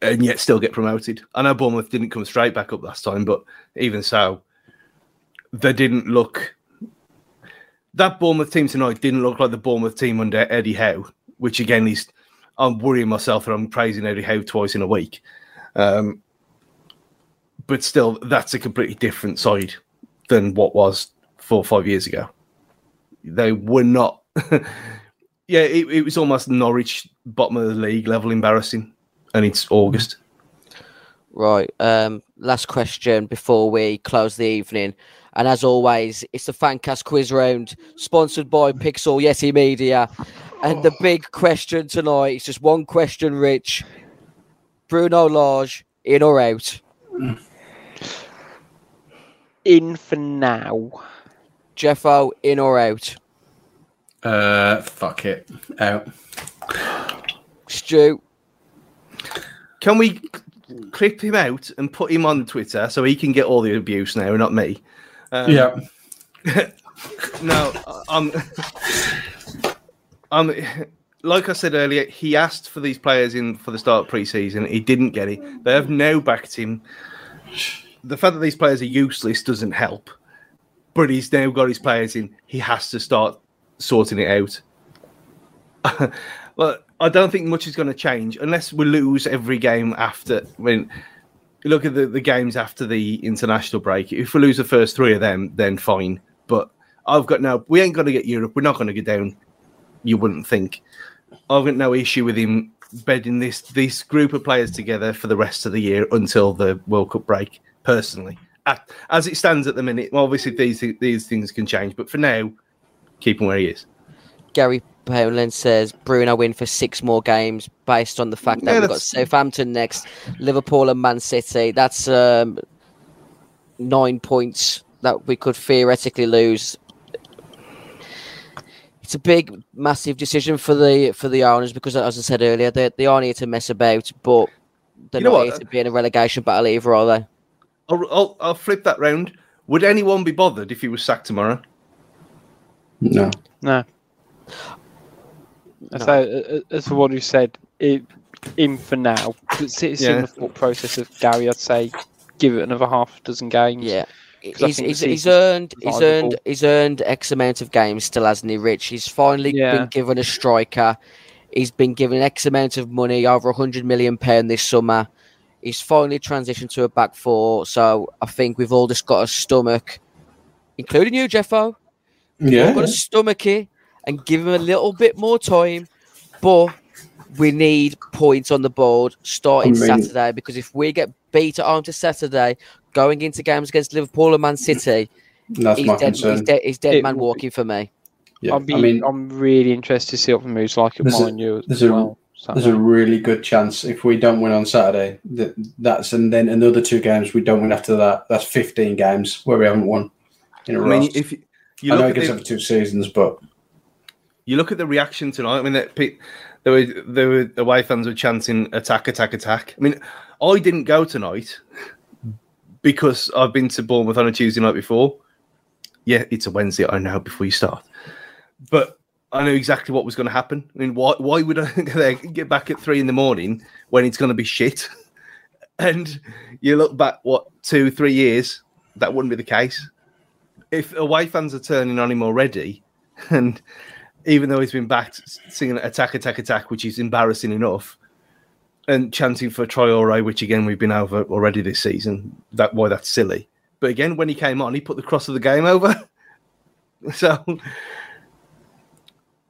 [SPEAKER 4] and yet still get promoted. I know Bournemouth didn't come straight back up last time, but even so, they didn't look. That Bournemouth team tonight didn't look like the Bournemouth team under Eddie Howe which again is I'm worrying myself that I'm praising Eddie Howe twice in a week. Um, but still, that's a completely different side than what was four or five years ago. They were not. [laughs] yeah, it, it, was almost Norwich bottom of the league level embarrassing, and it's August.
[SPEAKER 3] Right. Um, last question before we close the evening. And as always, it's the Fancast quiz round, sponsored by Pixel Yeti Media. And the big question tonight is just one question, Rich. Bruno Lage, in or out?
[SPEAKER 2] In for now.
[SPEAKER 3] Jeffo, in or out?
[SPEAKER 5] Uh, fuck it. Out.
[SPEAKER 3] Stu.
[SPEAKER 4] Can we clip him out and put him on Twitter so he can get all the abuse now, not me?
[SPEAKER 5] Um, yeah. [laughs]
[SPEAKER 4] no, I'm. Um, [laughs] like I said earlier, he asked for these players in for the start of pre-season. He didn't get it. They have now backed him. The fact that these players are useless doesn't help, but he's now got his players in. He has to start sorting it out. [laughs] well, I don't think much is going to change unless we lose every game after. I mean, look at the, the games after the international break. If we lose the first three of them, then fine. But I've got no. We ain't going to get Europe. We're not going to get down you wouldn't think. I've got no issue with him bedding this this group of players together for the rest of the year until the World Cup break. Personally, as it stands at the minute, well, obviously these these things can change, but for now, keep him where he is.
[SPEAKER 3] Gary Poland says Bruno win for six more games based on the fact that
[SPEAKER 4] Yeah,
[SPEAKER 3] we've got Southampton next, Liverpool and Man City. That's um, nine points that we could theoretically lose. It's a big, massive decision for the for the owners because, as I said earlier, they they aren't here to mess about, but they're
[SPEAKER 4] You know
[SPEAKER 3] not
[SPEAKER 4] what?
[SPEAKER 3] here to be in a relegation battle either, are they?
[SPEAKER 4] I'll, I'll, I'll flip that round. Would anyone be bothered if he was sacked tomorrow?
[SPEAKER 5] No.
[SPEAKER 2] No.
[SPEAKER 3] No.
[SPEAKER 2] So, as for what you said, it, in for now, it's, it's in the thought process of Gary. I'd say give it another half dozen games.
[SPEAKER 3] Yeah.
[SPEAKER 2] 'Cause I
[SPEAKER 3] He's, he's, he's earned he's earned he's earned X amount of games still hasn't he, Rich? He's finally
[SPEAKER 2] Yeah.
[SPEAKER 3] been given a striker. He's been given X amount of money, over a hundred million pound this summer. He's finally transitioned to a back four. So I think we've all just got a stomach, including you, Jeffo. We've all got
[SPEAKER 5] a
[SPEAKER 3] to stomach it and give him a little bit more time. But we need points on the board starting
[SPEAKER 5] I mean-
[SPEAKER 3] Saturday because if we get beat at home to Saturday, going into games against Liverpool and Man City,
[SPEAKER 5] That's
[SPEAKER 3] he's
[SPEAKER 5] my
[SPEAKER 3] dead, he's dead, he's dead
[SPEAKER 2] It
[SPEAKER 3] man walking for me.
[SPEAKER 5] Yeah.
[SPEAKER 2] I'll be,
[SPEAKER 5] I mean,
[SPEAKER 2] I'm really interested to see what the moves like at
[SPEAKER 5] There's a-
[SPEAKER 2] Molineux as
[SPEAKER 5] there's a-
[SPEAKER 2] well. So,
[SPEAKER 5] there's a really good chance if we don't win on Saturday, that that's and then another two games we don't win after that. That's 15 games where we haven't won in a
[SPEAKER 4] I
[SPEAKER 5] row.
[SPEAKER 4] mean, if you, you
[SPEAKER 5] I know
[SPEAKER 4] look
[SPEAKER 5] it
[SPEAKER 4] at
[SPEAKER 5] gets
[SPEAKER 4] the-
[SPEAKER 5] over two seasons, but
[SPEAKER 4] you look at the reaction tonight. I mean, that pe- there were there were away fans were chanting "attack, attack, attack." I mean, I didn't go tonight because I've been to Bournemouth on a Tuesday night before. Yeah, it's a Wednesday. I know before you start, but I knew exactly what was going to happen. I mean, why why would I [laughs] get back at three in the morning when it's going to be shit? [laughs] And you look back, what two, three years, that wouldn't be the case. If away fans are turning on him already, [laughs] and even though he's been backed singing attack, attack, attack, which is embarrassing enough, and chanting for Traore, which again we've been over already this season. That why that's silly. But again, when he came on, he put the cross of the game over. [laughs] so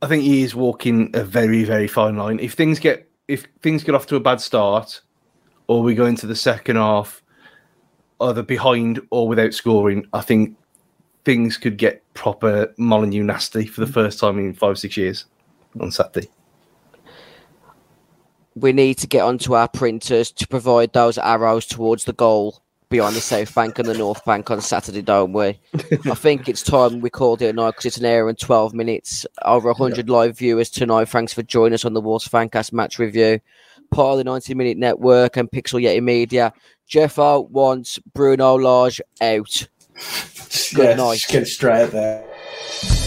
[SPEAKER 4] I think he is walking a very, very fine line. If things get if things get off to a bad start, or we go into the second half either behind or without scoring, I think things could get proper Molineux nasty for the mm. first time in five, six years on Saturday.
[SPEAKER 3] We need to get onto our printers to provide those arrows towards the goal beyond the south bank and the north bank on Saturday, don't we? I [laughs] think it's time we called it a night because it's an hour and 12 minutes. Over 100 live viewers tonight. Thanks for joining us on the Wolves Fancast match review. Part of the 90 Minute Network and Pixel Yeti Media. Jeffo wants Bruno Lage out. Good
[SPEAKER 5] yeah,
[SPEAKER 3] night.
[SPEAKER 5] get straight out there.